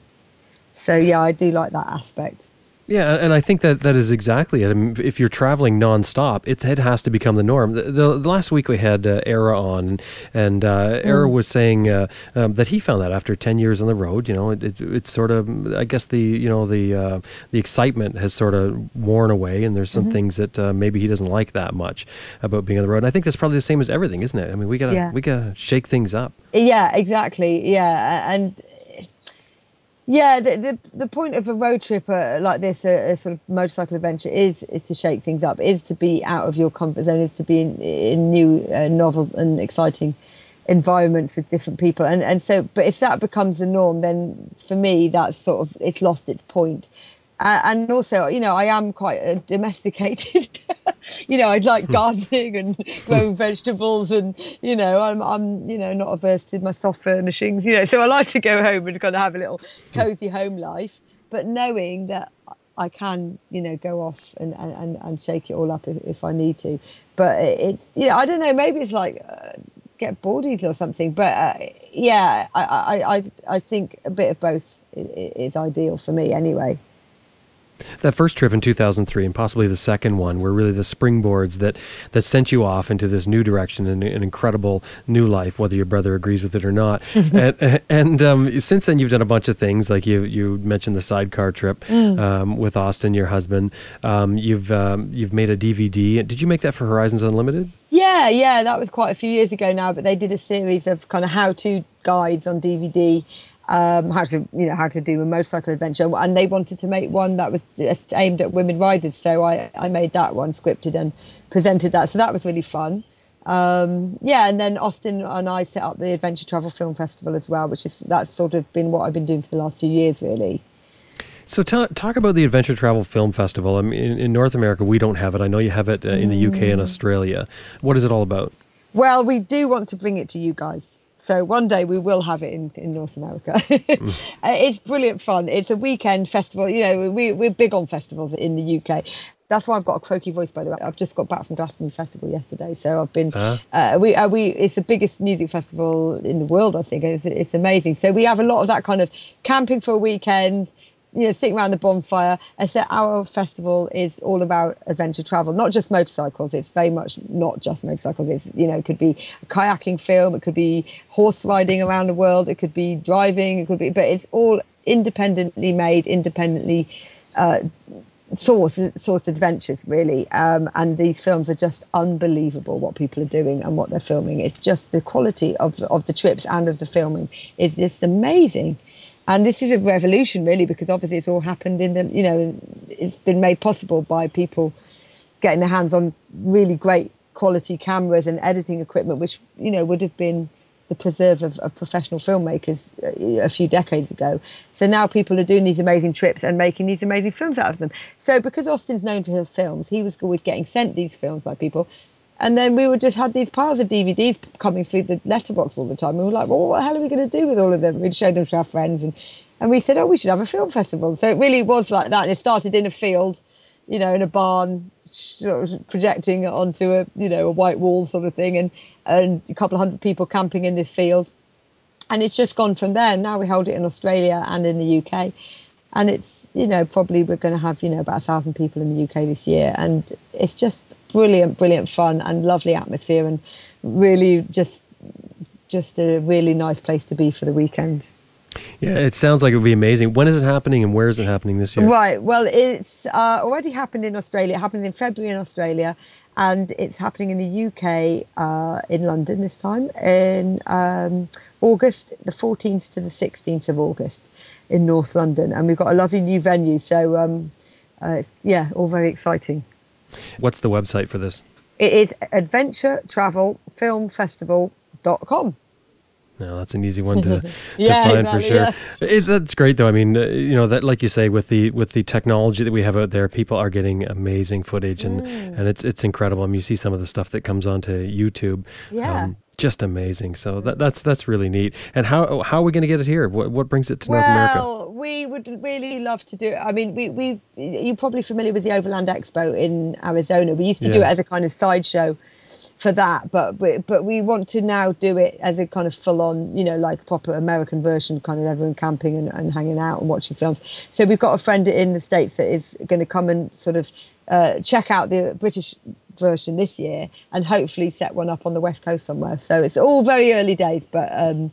So yeah i do like that aspect Yeah, and I think that that is exactly it. I mean, if you're traveling nonstop, it's, it has to become the norm. The, the, the last week we had uh, Era on, and uh, Era was saying uh, um, that he found that after ten years on the road, you know, it, it, it's sort of, I guess the you know the uh, the excitement has sort of worn away, and there's some things that uh, maybe he doesn't like that much about being on the road. And I think that's probably the same as everything, isn't it? I mean, we gotta Yeah. we gotta shake things up. Yeah, exactly. Yeah, and yeah, the the, the point of a road trip uh, like this, a, a sort of motorcycle adventure, is is to shake things up, is to be out of your comfort zone, is to be in, in new, uh, novel, and exciting environments with different people. And and so, but if that becomes the norm, then for me, that's sort of it's lost its point. Uh, and also, you know, I am quite uh, domesticated. you know, I'd like gardening and growing vegetables, and you know, I'm I'm you know not averse to my soft furnishings. You know, so I like to go home and kind of have a little cozy home life, but knowing that I can, you know, go off and and, and, shake it all up if, if I need to. But it, it you know, I don't know. Maybe it's like. Uh, get bored easily or something but uh, yeah I, I i i think a bit of both i- i- is ideal for me anyway That first trip in 2003 and possibly the second one were really the springboards that, that sent you off into this new direction and an incredible new life, whether your brother agrees with it or not. and and um, since then, you've done a bunch of things, like you you mentioned the sidecar trip um, with Austin, your husband. Um, you've um, you've made a DVD. Did you make that for Horizons Unlimited? Yeah, yeah, that was quite a few years ago now, but they did a series of kind of how-to guides on DVD, um, how to you know how to do a motorcycle adventure, and they wanted to make one that was aimed at women riders, so I I made that one scripted and presented that, so that was really fun. Um, yeah, and then Austin and I set up the Adventure Travel Film Festival as well, which is that's sort of been what I've been doing for the last few years, really. So talk about the Adventure Travel Film Festival. I mean, in, in North America, we don't have it. I know you have it uh, in the UK Mm. and Australia. What is it all about? Well, we do want to bring it to you guys. So one day we will have it in, in North America. Uh, it's brilliant fun. It's a weekend festival. You know, we, we're big on festivals in the UK. That's why I've got a croaky voice, by the way. I've just got back from Glastonbury Festival yesterday, so I've been. Ah. Uh, we uh, we it's the biggest music festival in the world, I think. It's, it's amazing. So we have a lot of that kind of camping for a weekend, you know, sitting around the bonfire. And so our festival is all about adventure travel, not just motorcycles. It's very much not just motorcycles. It's you know, it could be a kayaking film, it could be horse riding around the world, it could be driving, it could be, but it's all independently made, independently uh, source adventures really um, and these films are just unbelievable what people are doing and what they're filming it's just the quality of of the trips and of the filming is just amazing and this is a revolution really because obviously it's all happened in the you know it's been made possible by people getting their hands on really great quality cameras and editing equipment which you know would have been the preserve of, of professional filmmakers uh, a few decades ago. So now people are doing these amazing trips and making these amazing films out of them. So because Austin's known for his films, he was always getting sent these films by people. And then we would just had these piles of DVDs coming through the letterbox all the time. We were like, well, what the hell are we going to do with all of them? We'd show them to our friends. And, and we said, oh, we should have a film festival. So it really was like that. And it started in a field, you know, in a barn, sort of projecting onto a you know a white wall sort of thing and and a couple of hundred people camping in this field and it's just gone from there now we hold it in australia and in the uk and it's you know probably we're going to have you know about a thousand people in the uk this year and it's just brilliant brilliant fun and lovely atmosphere and really just just a really nice place to be for the weekend Yeah, it sounds like it would be amazing. When is it happening and where is it happening this year? Right. Well, it's uh, already happened in Australia. It happens in February in Australia, and it's happening in the UK uh, in London this time in um, August, the 14th to the 16th of August in North London, and we've got a lovely new venue. So, um, uh, yeah, all very exciting. What's the website for this? It is adventuretravelfilmfestival.com. No, that's an easy one to, to Yeah, find for exactly, sure. It, that's great, though. I mean, uh, you know that, like you say, with the with the technology that we have out there, people are getting amazing footage, and Mm. and it's it's incredible. I mean, you see some of the stuff that comes onto YouTube, um, Yeah. just amazing. So that, that's that's really neat. And how how are we going to get it here? What what brings it to North America? Well, we would really love to do it. I mean, we we you're probably familiar with the Overland Expo in Arizona. We used to do it as a kind of sideshow for that, but but but we want to now do it as a kind of full on, you know, like proper American version, kind of everyone camping and, and hanging out and watching films. So we've got a friend in the states that is going to come and sort of uh, check out the British version this year and hopefully set one up on the west coast somewhere. So it's all very early days, but. Um,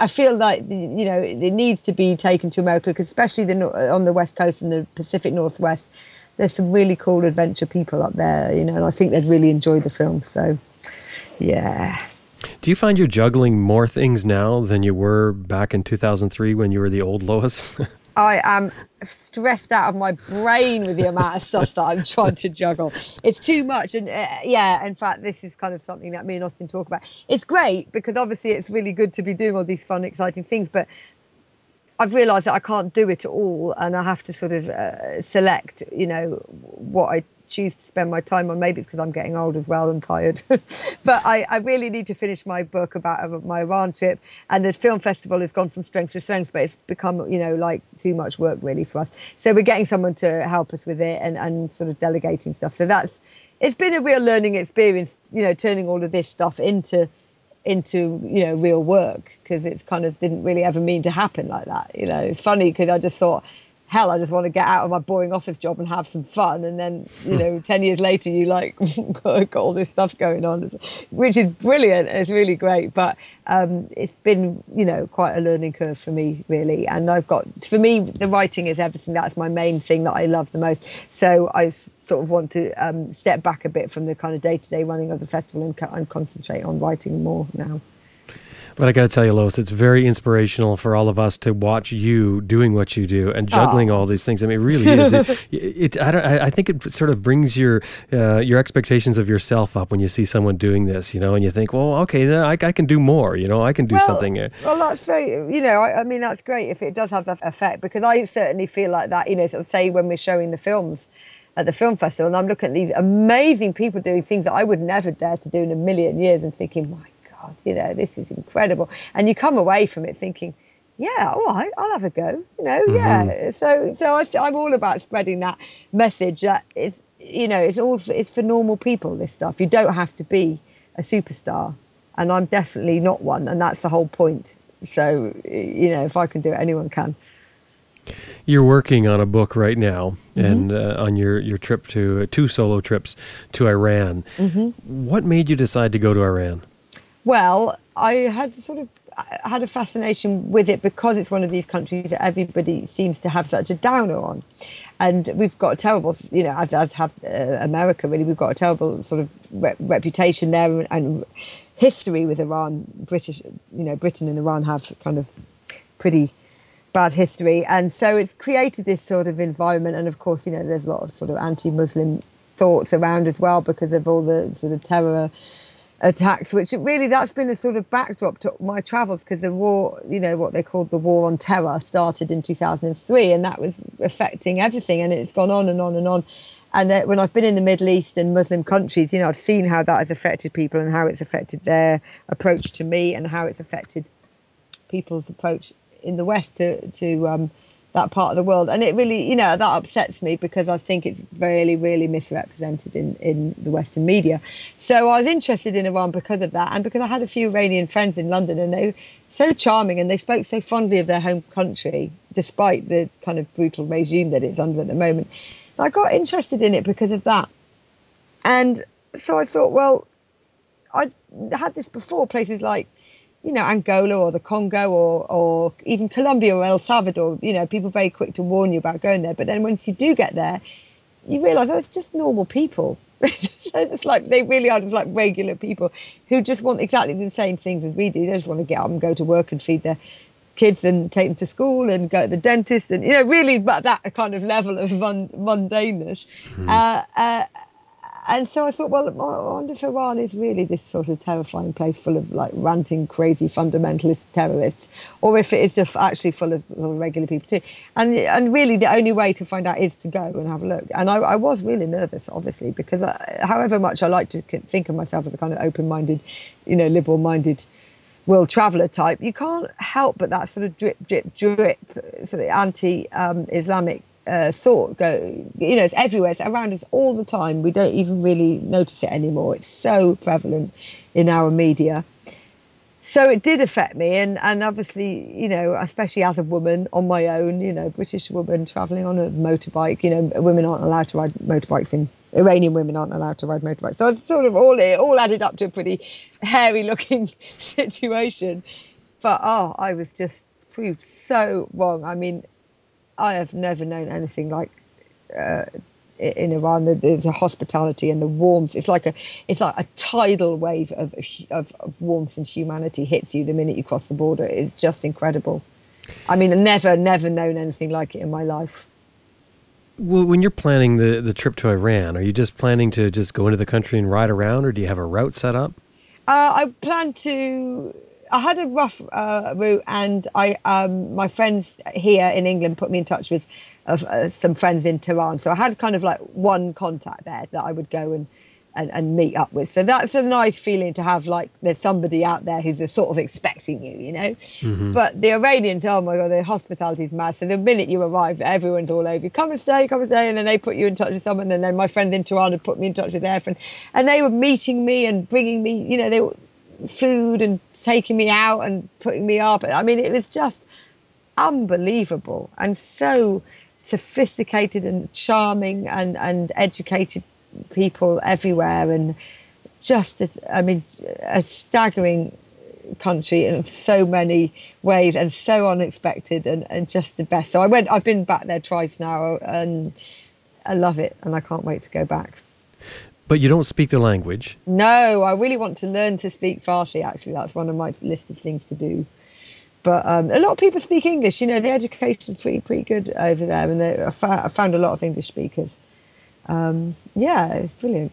I feel like you know it needs to be taken to America because especially the on the west coast and the Pacific Northwest, there's some really cool adventure people up there, you know, and I think they'd really enjoy the film. So, yeah. Do you find you're juggling more things now than you were back in 2003 when you were the old Lois? I am stressed out of my brain with the amount of stuff that I'm trying to juggle. It's too much. And uh, yeah, in fact, this is kind of something that me and Austin talk about. It's great because obviously it's really good to be doing all these fun, exciting things, but I've realised that I can't do it all, and I have to sort of uh, select, you know, what I choose to spend my time on. Maybe it's because I'm getting old as well and tired, but I, I really need to finish my book about uh, my Iran trip. And the film festival has gone from strength to strength, but it's become, you know, like too much work really for us. So we're getting someone to help us with it and, and sort of delegating stuff. So that's it's been a real learning experience, you know, turning all of this stuff into into you know real work because it's kind of didn't really ever mean to happen like that you know. It's funny because i just thought hell i just want to get out of my boring office job and have some fun and then you know 10 years later you like got, got all this stuff going on which is brilliant it's really great but um, it's been you know quite a learning curve for me really and i've got for me the writing is everything that's my main thing that i love the most. So i sort of want to um, step back a bit from the kind of day-to-day running of the festival and, and concentrate on writing more now But I got to tell you, Lois, it's very inspirational for all of us to watch you doing what you do and juggling all these things. I mean, it really is. It, it, I, don't, I, I think it sort of brings your uh, your expectations of yourself up when you see someone doing this, you know, and you think, well, okay, then I, I can do more. You know, I can do well, something. Well, that's very, you know, I, I mean, that's great if it does have that effect because I certainly feel like that, you know, sort of say when we're showing the films at the film festival and I'm looking at these amazing people doing things that I would never dare to do in a million years and thinking, my God, you know, this is incredible. And you come away from it thinking, yeah, all right, I'll have a go. You know, mm-hmm. yeah. So, so I, I'm all about spreading that message that it's, you know, it's also it's for normal people. This stuff. You don't have to be a superstar, and I'm definitely not one, and that's the whole point. So, you know, if I can do it, anyone can. You're working on a book right now, Mm-hmm. and uh, on your, your trip to uh, two solo trips to Iran. Mm-hmm. What made you decide to go to Iran? Well, I had sort of I had a fascination with it because it's one of these countries that everybody seems to have such a downer on, and we've got a terrible, you know, as, as have uh, America really, we've got a terrible sort of re- reputation there and, and history with Iran. British, you know, Britain and Iran have kind of pretty bad history, and so it's created this sort of environment. And of course, you know, there's a lot of sort of anti-Muslim thoughts around as well because of all the sort of terror attacks, which really that's been a sort of backdrop to my travels because the war, you know, what they called the war on terror started in 2003 and that was affecting everything and it's gone on and on and on. And when I've been in the Middle East and Muslim countries, you know, I've seen how that has affected people and how it's affected their approach to me and how it's affected people's approach in the West to, to um, that part of the world. And it really, you know, that upsets me because I think it's really, really misrepresented in, in the Western media. So I was interested in Iran because of that and because I had a few Iranian friends in London and they were so charming and they spoke so fondly of their home country despite the kind of brutal regime that it's under at the moment. I got interested in it because of that. And so I thought, well, I had this before, places like you know, Angola or the Congo or, or even Colombia or El Salvador, you know, people are very quick to warn you about going there. But then once you do get there, you realise, oh, it's just normal people. it's like they really are just like regular people who just want exactly the same things as we do. They just want to get up and go to work and feed their kids and take them to school and go to the dentist and, you know, really but that kind of level of mun- mundaneness. Uh, uh, and so I thought, well, I wonder if Iran is really this sort of terrifying place full of like ranting, crazy fundamentalist terrorists, or if it is just actually full of, of regular people too. And and really, the only way to find out is to go and have a look. And I, I was really nervous, obviously, because I, however much I like to think of myself as a kind of open-minded, you know, liberal-minded world traveller type, you can't help but that sort of drip, drip, drip, sort of anti-Islamic um, uh, thought go you know it's everywhere it's around us all the time. We don't even really notice it anymore. It's so prevalent in our media. So it did affect me and and obviously you know especially as a woman on my own you know british woman traveling on a motorbike you know women aren't allowed to ride motorbikes in Iranian women aren't allowed to ride motorbikes. So it's sort of all it all added up to a pretty hairy looking situation. But oh I was just proved so wrong. I mean I have never known anything like uh, in Iran. The, the, the, hospitality and the warmth. It's like a it's like a tidal wave of, of, of warmth and humanity hits you the minute you cross the border. It's just incredible. I mean, I've never never known anything like it in my life. Well, when you're planning the, the trip to Iran, are you just planning to just go into the country and ride around, or do you have a route set up? Uh, I plan to I had a rough uh, route, and I um, my friends here in England put me in touch with uh, uh, some friends in Tehran. So I had kind of like one contact there that I would go and, and, and meet up with. So that's a nice feeling to have like there's somebody out there who's sort of expecting you, you know. Mm-hmm. But the Iranians, oh my god, their hospitality is mad. So the minute you arrive, everyone's all over you. Come and stay, come and stay, and then they put you in touch with someone, and then my friends in Tehran had put me in touch with their friend, and they were meeting me and bringing me, you know, they were food and taking me out and putting me up. I mean, it was just unbelievable and so sophisticated and charming and, and educated people everywhere and just, I mean, a staggering country in so many ways and so unexpected and, and just the best. So I went, I've been back there twice now and I love it and I can't wait to go back. But you don't speak the language. No, I really want to learn to speak Farsi. Actually, that's one of my list of things to do. But um, a lot of people speak English. You know, the education's pretty pretty good over there, and they, I, fa- I found a lot of English speakers. Um, yeah, it's brilliant.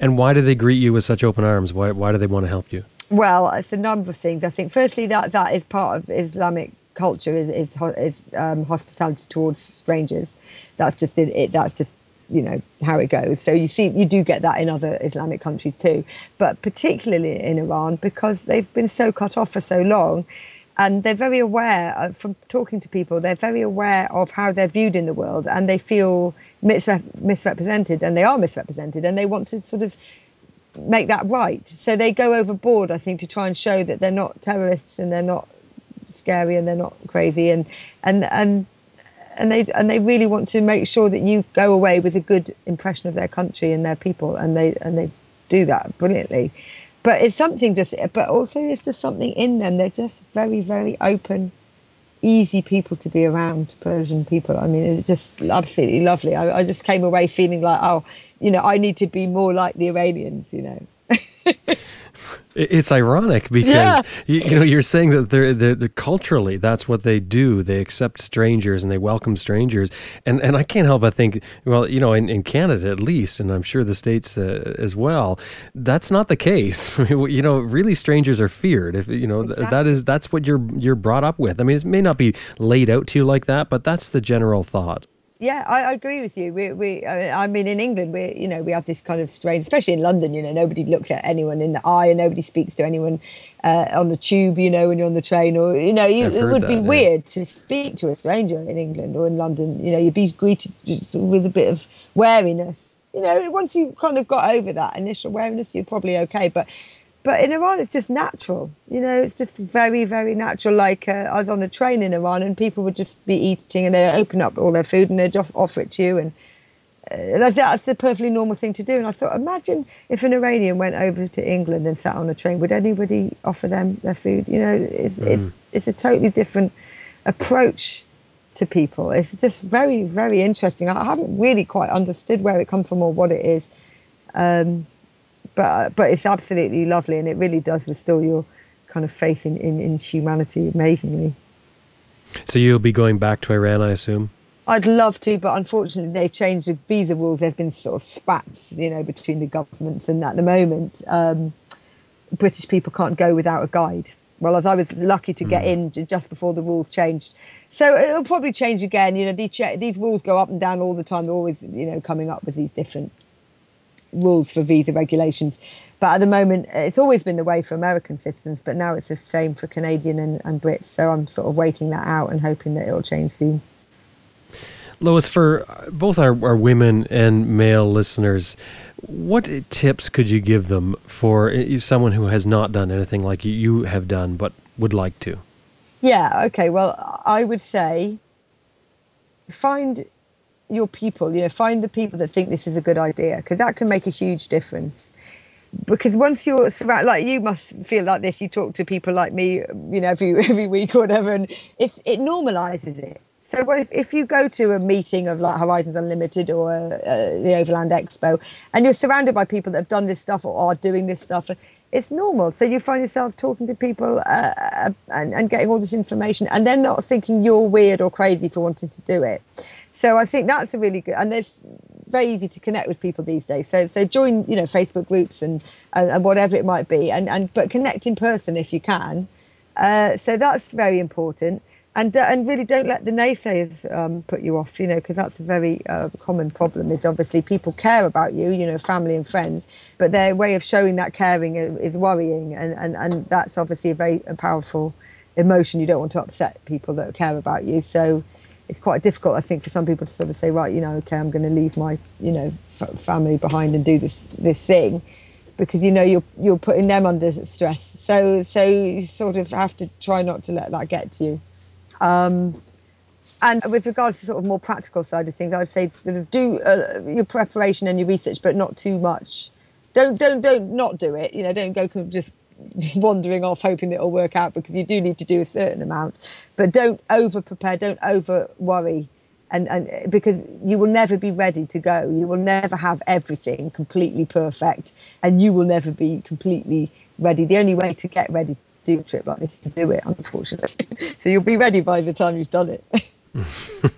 And why do they greet you with such open arms? Why why do they want to help you? Well, it's a number of things. I think firstly that that is part of Islamic culture is is, is um, hospitality towards strangers. That's just it, it. That's just you know how it goes. So you see, you do get that in other Islamic countries too, but particularly in Iran because they've been so cut off for so long, and they're very aware of, from talking to people. They're very aware of how they're viewed in the world, and they feel misrep- misrepresented, and they are misrepresented, and they want to sort of make that right. So they go overboard, I think, to try and show that they're not terrorists and they're not scary and they're not crazy and and and and they and they really want to make sure that you go away with a good impression of their country and their people and they and they do that brilliantly. But it's something just but also it's just something in them. They're just very very open easy people to be around persian people. I mean it's just absolutely lovely. I, I just came away feeling like oh you know i need to be more like the iranians you know It's ironic because Yeah. you, you know you're saying that they're, they're, they're culturally that's what they do. They accept strangers and they welcome strangers. And and I can't help but think, well, you know, in, in Canada at least, and I'm sure the states uh, as well, that's not the case. you know, really, strangers are feared. If you know th- that is that's what you're you're brought up with. I mean, it may not be laid out to you like that, but that's the general thought. Yeah, I, I agree with you. We, we, I mean, in England, we, you know, we have this kind of strange, especially in London. You know, nobody looks at anyone in the eye, and nobody speaks to anyone uh, on the tube. You know, when you're on the train, or you know, you, it would be yeah. weird to speak to a stranger in England or in London. You know, you'd be greeted with a bit of wariness. You know, once you kind of got over that initial wariness, you're probably okay. But but in Iran, it's just natural. You know, it's just very, very natural. Like uh, I was on a train in Iran, and people would just be eating, and they'd open up all their food, and they'd just offer it to you, and uh, that's, that's the perfectly normal thing to do. And I thought, imagine if an Iranian went over to England and sat on a train, would anybody offer them their food? You know, it's it's, it's a totally different approach to people. It's just very, very interesting. I haven't really quite understood where it comes from or what it is. Um, but but it's absolutely lovely, and it really does restore your kind of faith in, in, in humanity amazingly. So you'll be going back to Iran, I assume. I'd love to, but unfortunately they've changed the visa rules. There's been sort of spats, you know, between the governments, and at the moment, um, British people can't go without a guide. Well, as I was lucky to get in just before the rules changed, so it'll probably change again. You know, these these rules go up and down all the time. They're always, you know, coming up with these different rules for visa regulations. But at the moment, it's always been the way for American citizens, but now it's the same for Canadian and, and Brits. So I'm sort of waiting that out and hoping that it'll change soon. Lois, for both our, our women and male listeners, what tips could you give them for someone who has not done anything like you have done but would like to? Yeah, okay. Well, I would say find your people, you know, find the people that think this is a good idea because that can make a huge difference. Because once you're like you must feel like this, you talk to people like me, you know, every every week or whatever, and it it normalizes it. So what if, if you go to a meeting of like Horizons Unlimited or uh, uh, the Overland Expo, and you're surrounded by people that have done this stuff or are doing this stuff, it's normal. So you find yourself talking to people uh, and, and getting all this information, and they're not thinking you're weird or crazy for wanting to do it. So I think that's a really good, and it's very easy to connect with people these days. So so join you know Facebook groups and and, and whatever it might be, and and but connect in person if you can. Uh, so that's very important. And, uh, and really don't let the naysayers um, put you off, you know, because that's a very uh, common problem. Is obviously people care about you, you know, family and friends, but their way of showing that caring is, is worrying, and, and, and that's obviously a very a powerful emotion. You don't want to upset people that care about you, so it's quite difficult, I think, for some people to sort of say, right, you know, okay, I'm going to leave my, you know, family behind and do this this thing, because you know you're you're putting them under stress. So so you sort of have to try not to let that get to you. Um, and with regards to sort of more practical side of things, I would say sort of do uh, your preparation and your research, but not too much. Don't don't don't not do it. You know, don't go just wandering off hoping it'll work out because you do need to do a certain amount. But don't over prepare. Don't over worry. and, and because you will never be ready to go. You will never have everything completely perfect, and you will never be completely ready. The only way to get ready to do a trip like this is to do it, unfortunately. so you'll be ready by the time you've done it.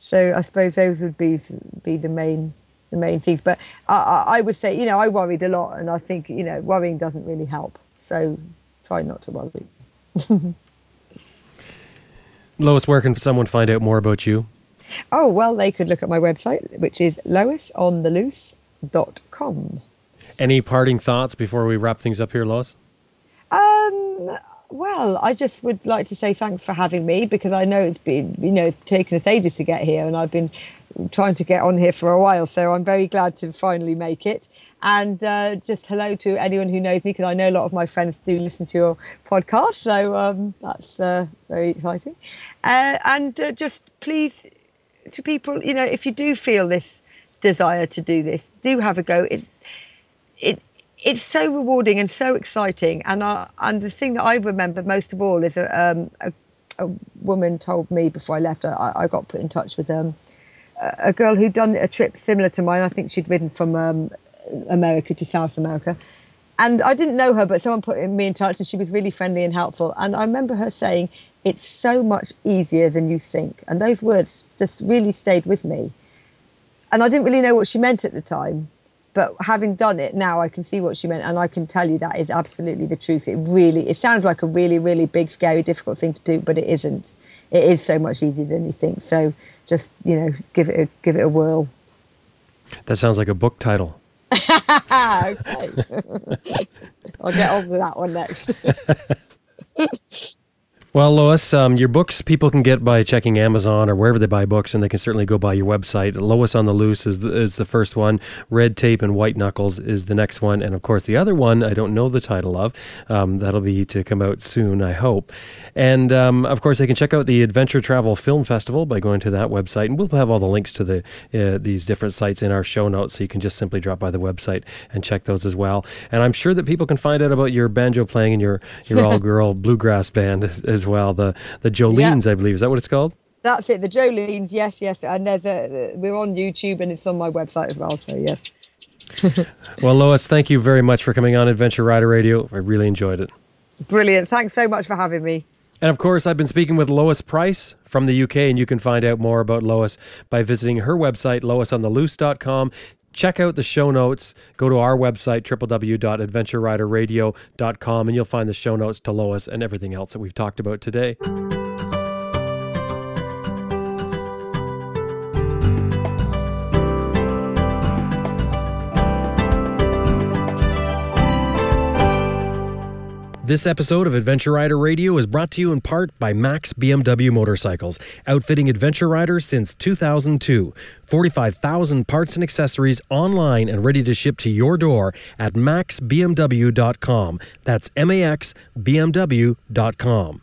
so I suppose those would be be the main the main things. But I, I would say, you know, I worried a lot, and I think you know, worrying doesn't really help. So try not to worry. Lois, where can someone find out more about you? Oh, well, they could look at my website, which is loisontheloose.com. Any parting thoughts before we wrap things up here, Lois? Um, well, I just would like to say thanks for having me because I know it's been, you know, taken us ages to get here and I've been trying to get on here for a while. So I'm very glad to finally make it. And uh, just hello to anyone who knows me because I know a lot of my friends do listen to your podcast. So um, that's uh, very exciting. Uh, and uh, just please, to people, you know, if you do feel this desire to do this, do have a go. It, it, it's so rewarding and so exciting. And I, and the thing that I remember most of all is a, um, a, a woman told me before I left. I, I got put in touch with um, a girl who'd done a trip similar to mine. I think she'd ridden from um, America to South America. And I didn't know her, but someone put me in touch and she was really friendly and helpful. And I remember her saying, It's so much easier than you think. And those words just really stayed with me. And I didn't really know what she meant at the time. But having done it now, I can see what she meant. And I can tell you that is absolutely the truth. It really, it sounds like a really, really big, scary, difficult thing to do, but it isn't. It is so much easier than you think. So just, you know, give it a, give it a whirl. That sounds like a book title. okay. I'll get on with that one next. Well, Lois, um, your books people can get by checking Amazon or wherever they buy books, and they can certainly go by your website. Lois on the Loose is the, is the first one. Red Tape and White Knuckles is the next one, and of course the other one I don't know the title of. Um, that'll be to come out soon, I hope. And um, of course, they can check out the Adventure Travel Film Festival by going to that website, and we'll have all the links to the uh, these different sites in our show notes, so you can just simply drop by the website and check those as well. And I'm sure that people can find out about your banjo playing and your your all girl bluegrass band as, as well. The the Jolines, I believe, is that what it's called? That's it, the Jolines, yes, yes. And there's a, we're on YouTube and it's on my website as well, so yes. Well, Lois, thank you very much for coming on Adventure Rider Radio. I really enjoyed it. Brilliant. Thanks so much for having me. And of course, I've been speaking with Lois Pryce from the UK, and you can find out more about Lois by visiting her website, loisontheloose.com. Check out the show notes. Go to our website, www.adventureriderradio.com, and you'll find the show notes to Lois and everything else that we've talked about today. This episode of Adventure Rider Radio is brought to you in part by Max BMW Motorcycles, outfitting adventure riders since 2002. 45,000 parts and accessories online and ready to ship to your door at maxbmw.com. That's M A X BMW.com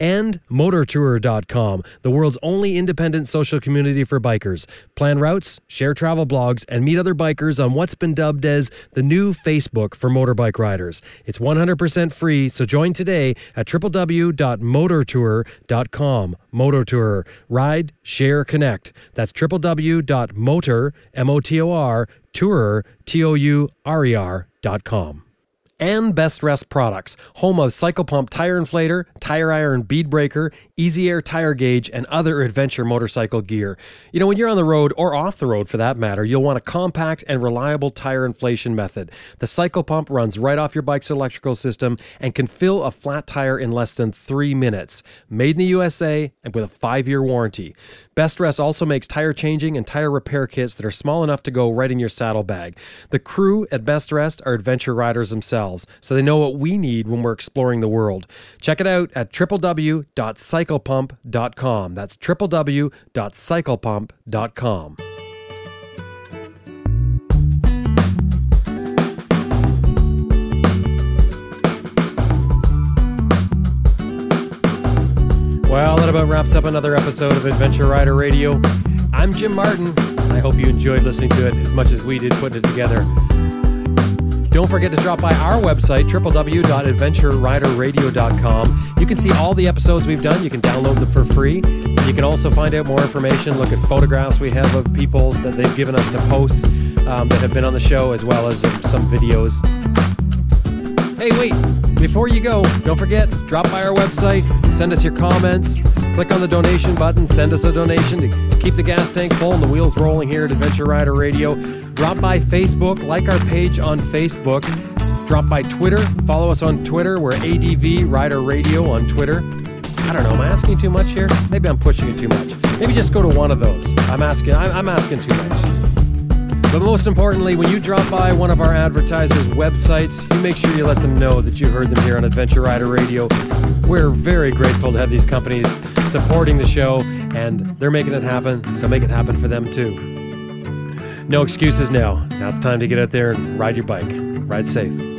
and motortour.com, the world's only independent social community for bikers. Plan routes, share travel blogs, and meet other bikers on what's been dubbed as the new Facebook for motorbike riders. It's 100% free, so join today at www.motortour.com. Motortour. Ride, share, connect. That's www.motor, M-O-T-O-R, tour, T-O-U-R-E-R dot com and Bestrest Products, home of Cycle Pump Tire Inflator, Tire Iron Bead Breaker, Easy Air Tire Gauge, and other adventure motorcycle gear. You know, when you're on the road, or off the road for that matter, you'll want a compact and reliable tire inflation method. The Cycle Pump runs right off your bike's electrical system and can fill a flat tire in less than three minutes. Made in the USA and with a five year warranty. Bestrest also makes tire changing and tire repair kits that are small enough to go right in your saddlebag. The crew at Bestrest are adventure riders themselves, so they know what we need when we're exploring the world. Check it out at www.cyclepump.com. That's www.cyclepump.com. about wraps up another episode of Adventure Rider Radio. I'm Jim Martin. I hope you enjoyed listening to it as much as we did putting it together. Don't forget to drop by our website, www.adventureriderradio.com. You can see all the episodes we've done. You can download them for free. You can also find out more information, look at photographs we have of people that they've given us to post um, that have been on the show, as well as some videos. Hey, wait, before you go, don't forget, drop by our website, send us your comments, click on the donation button, send us a donation to keep the gas tank full and the wheels rolling here at Adventure Rider Radio. Drop by Facebook, like our page on Facebook. Drop by Twitter, follow us on Twitter. We're ADV Rider Radio on Twitter. I don't know, am I asking too much here? Maybe I'm pushing it too much. Maybe just go to one of those. I'm asking, I'm, asking too much. But most importantly, when you drop by one of our advertisers' websites, you make sure you let them know that you heard them here on Adventure Rider Radio. We're very grateful to have these companies supporting the show, and they're making it happen, so make it happen for them too. No excuses now. Now it's time to get out there and ride your bike. Ride safe.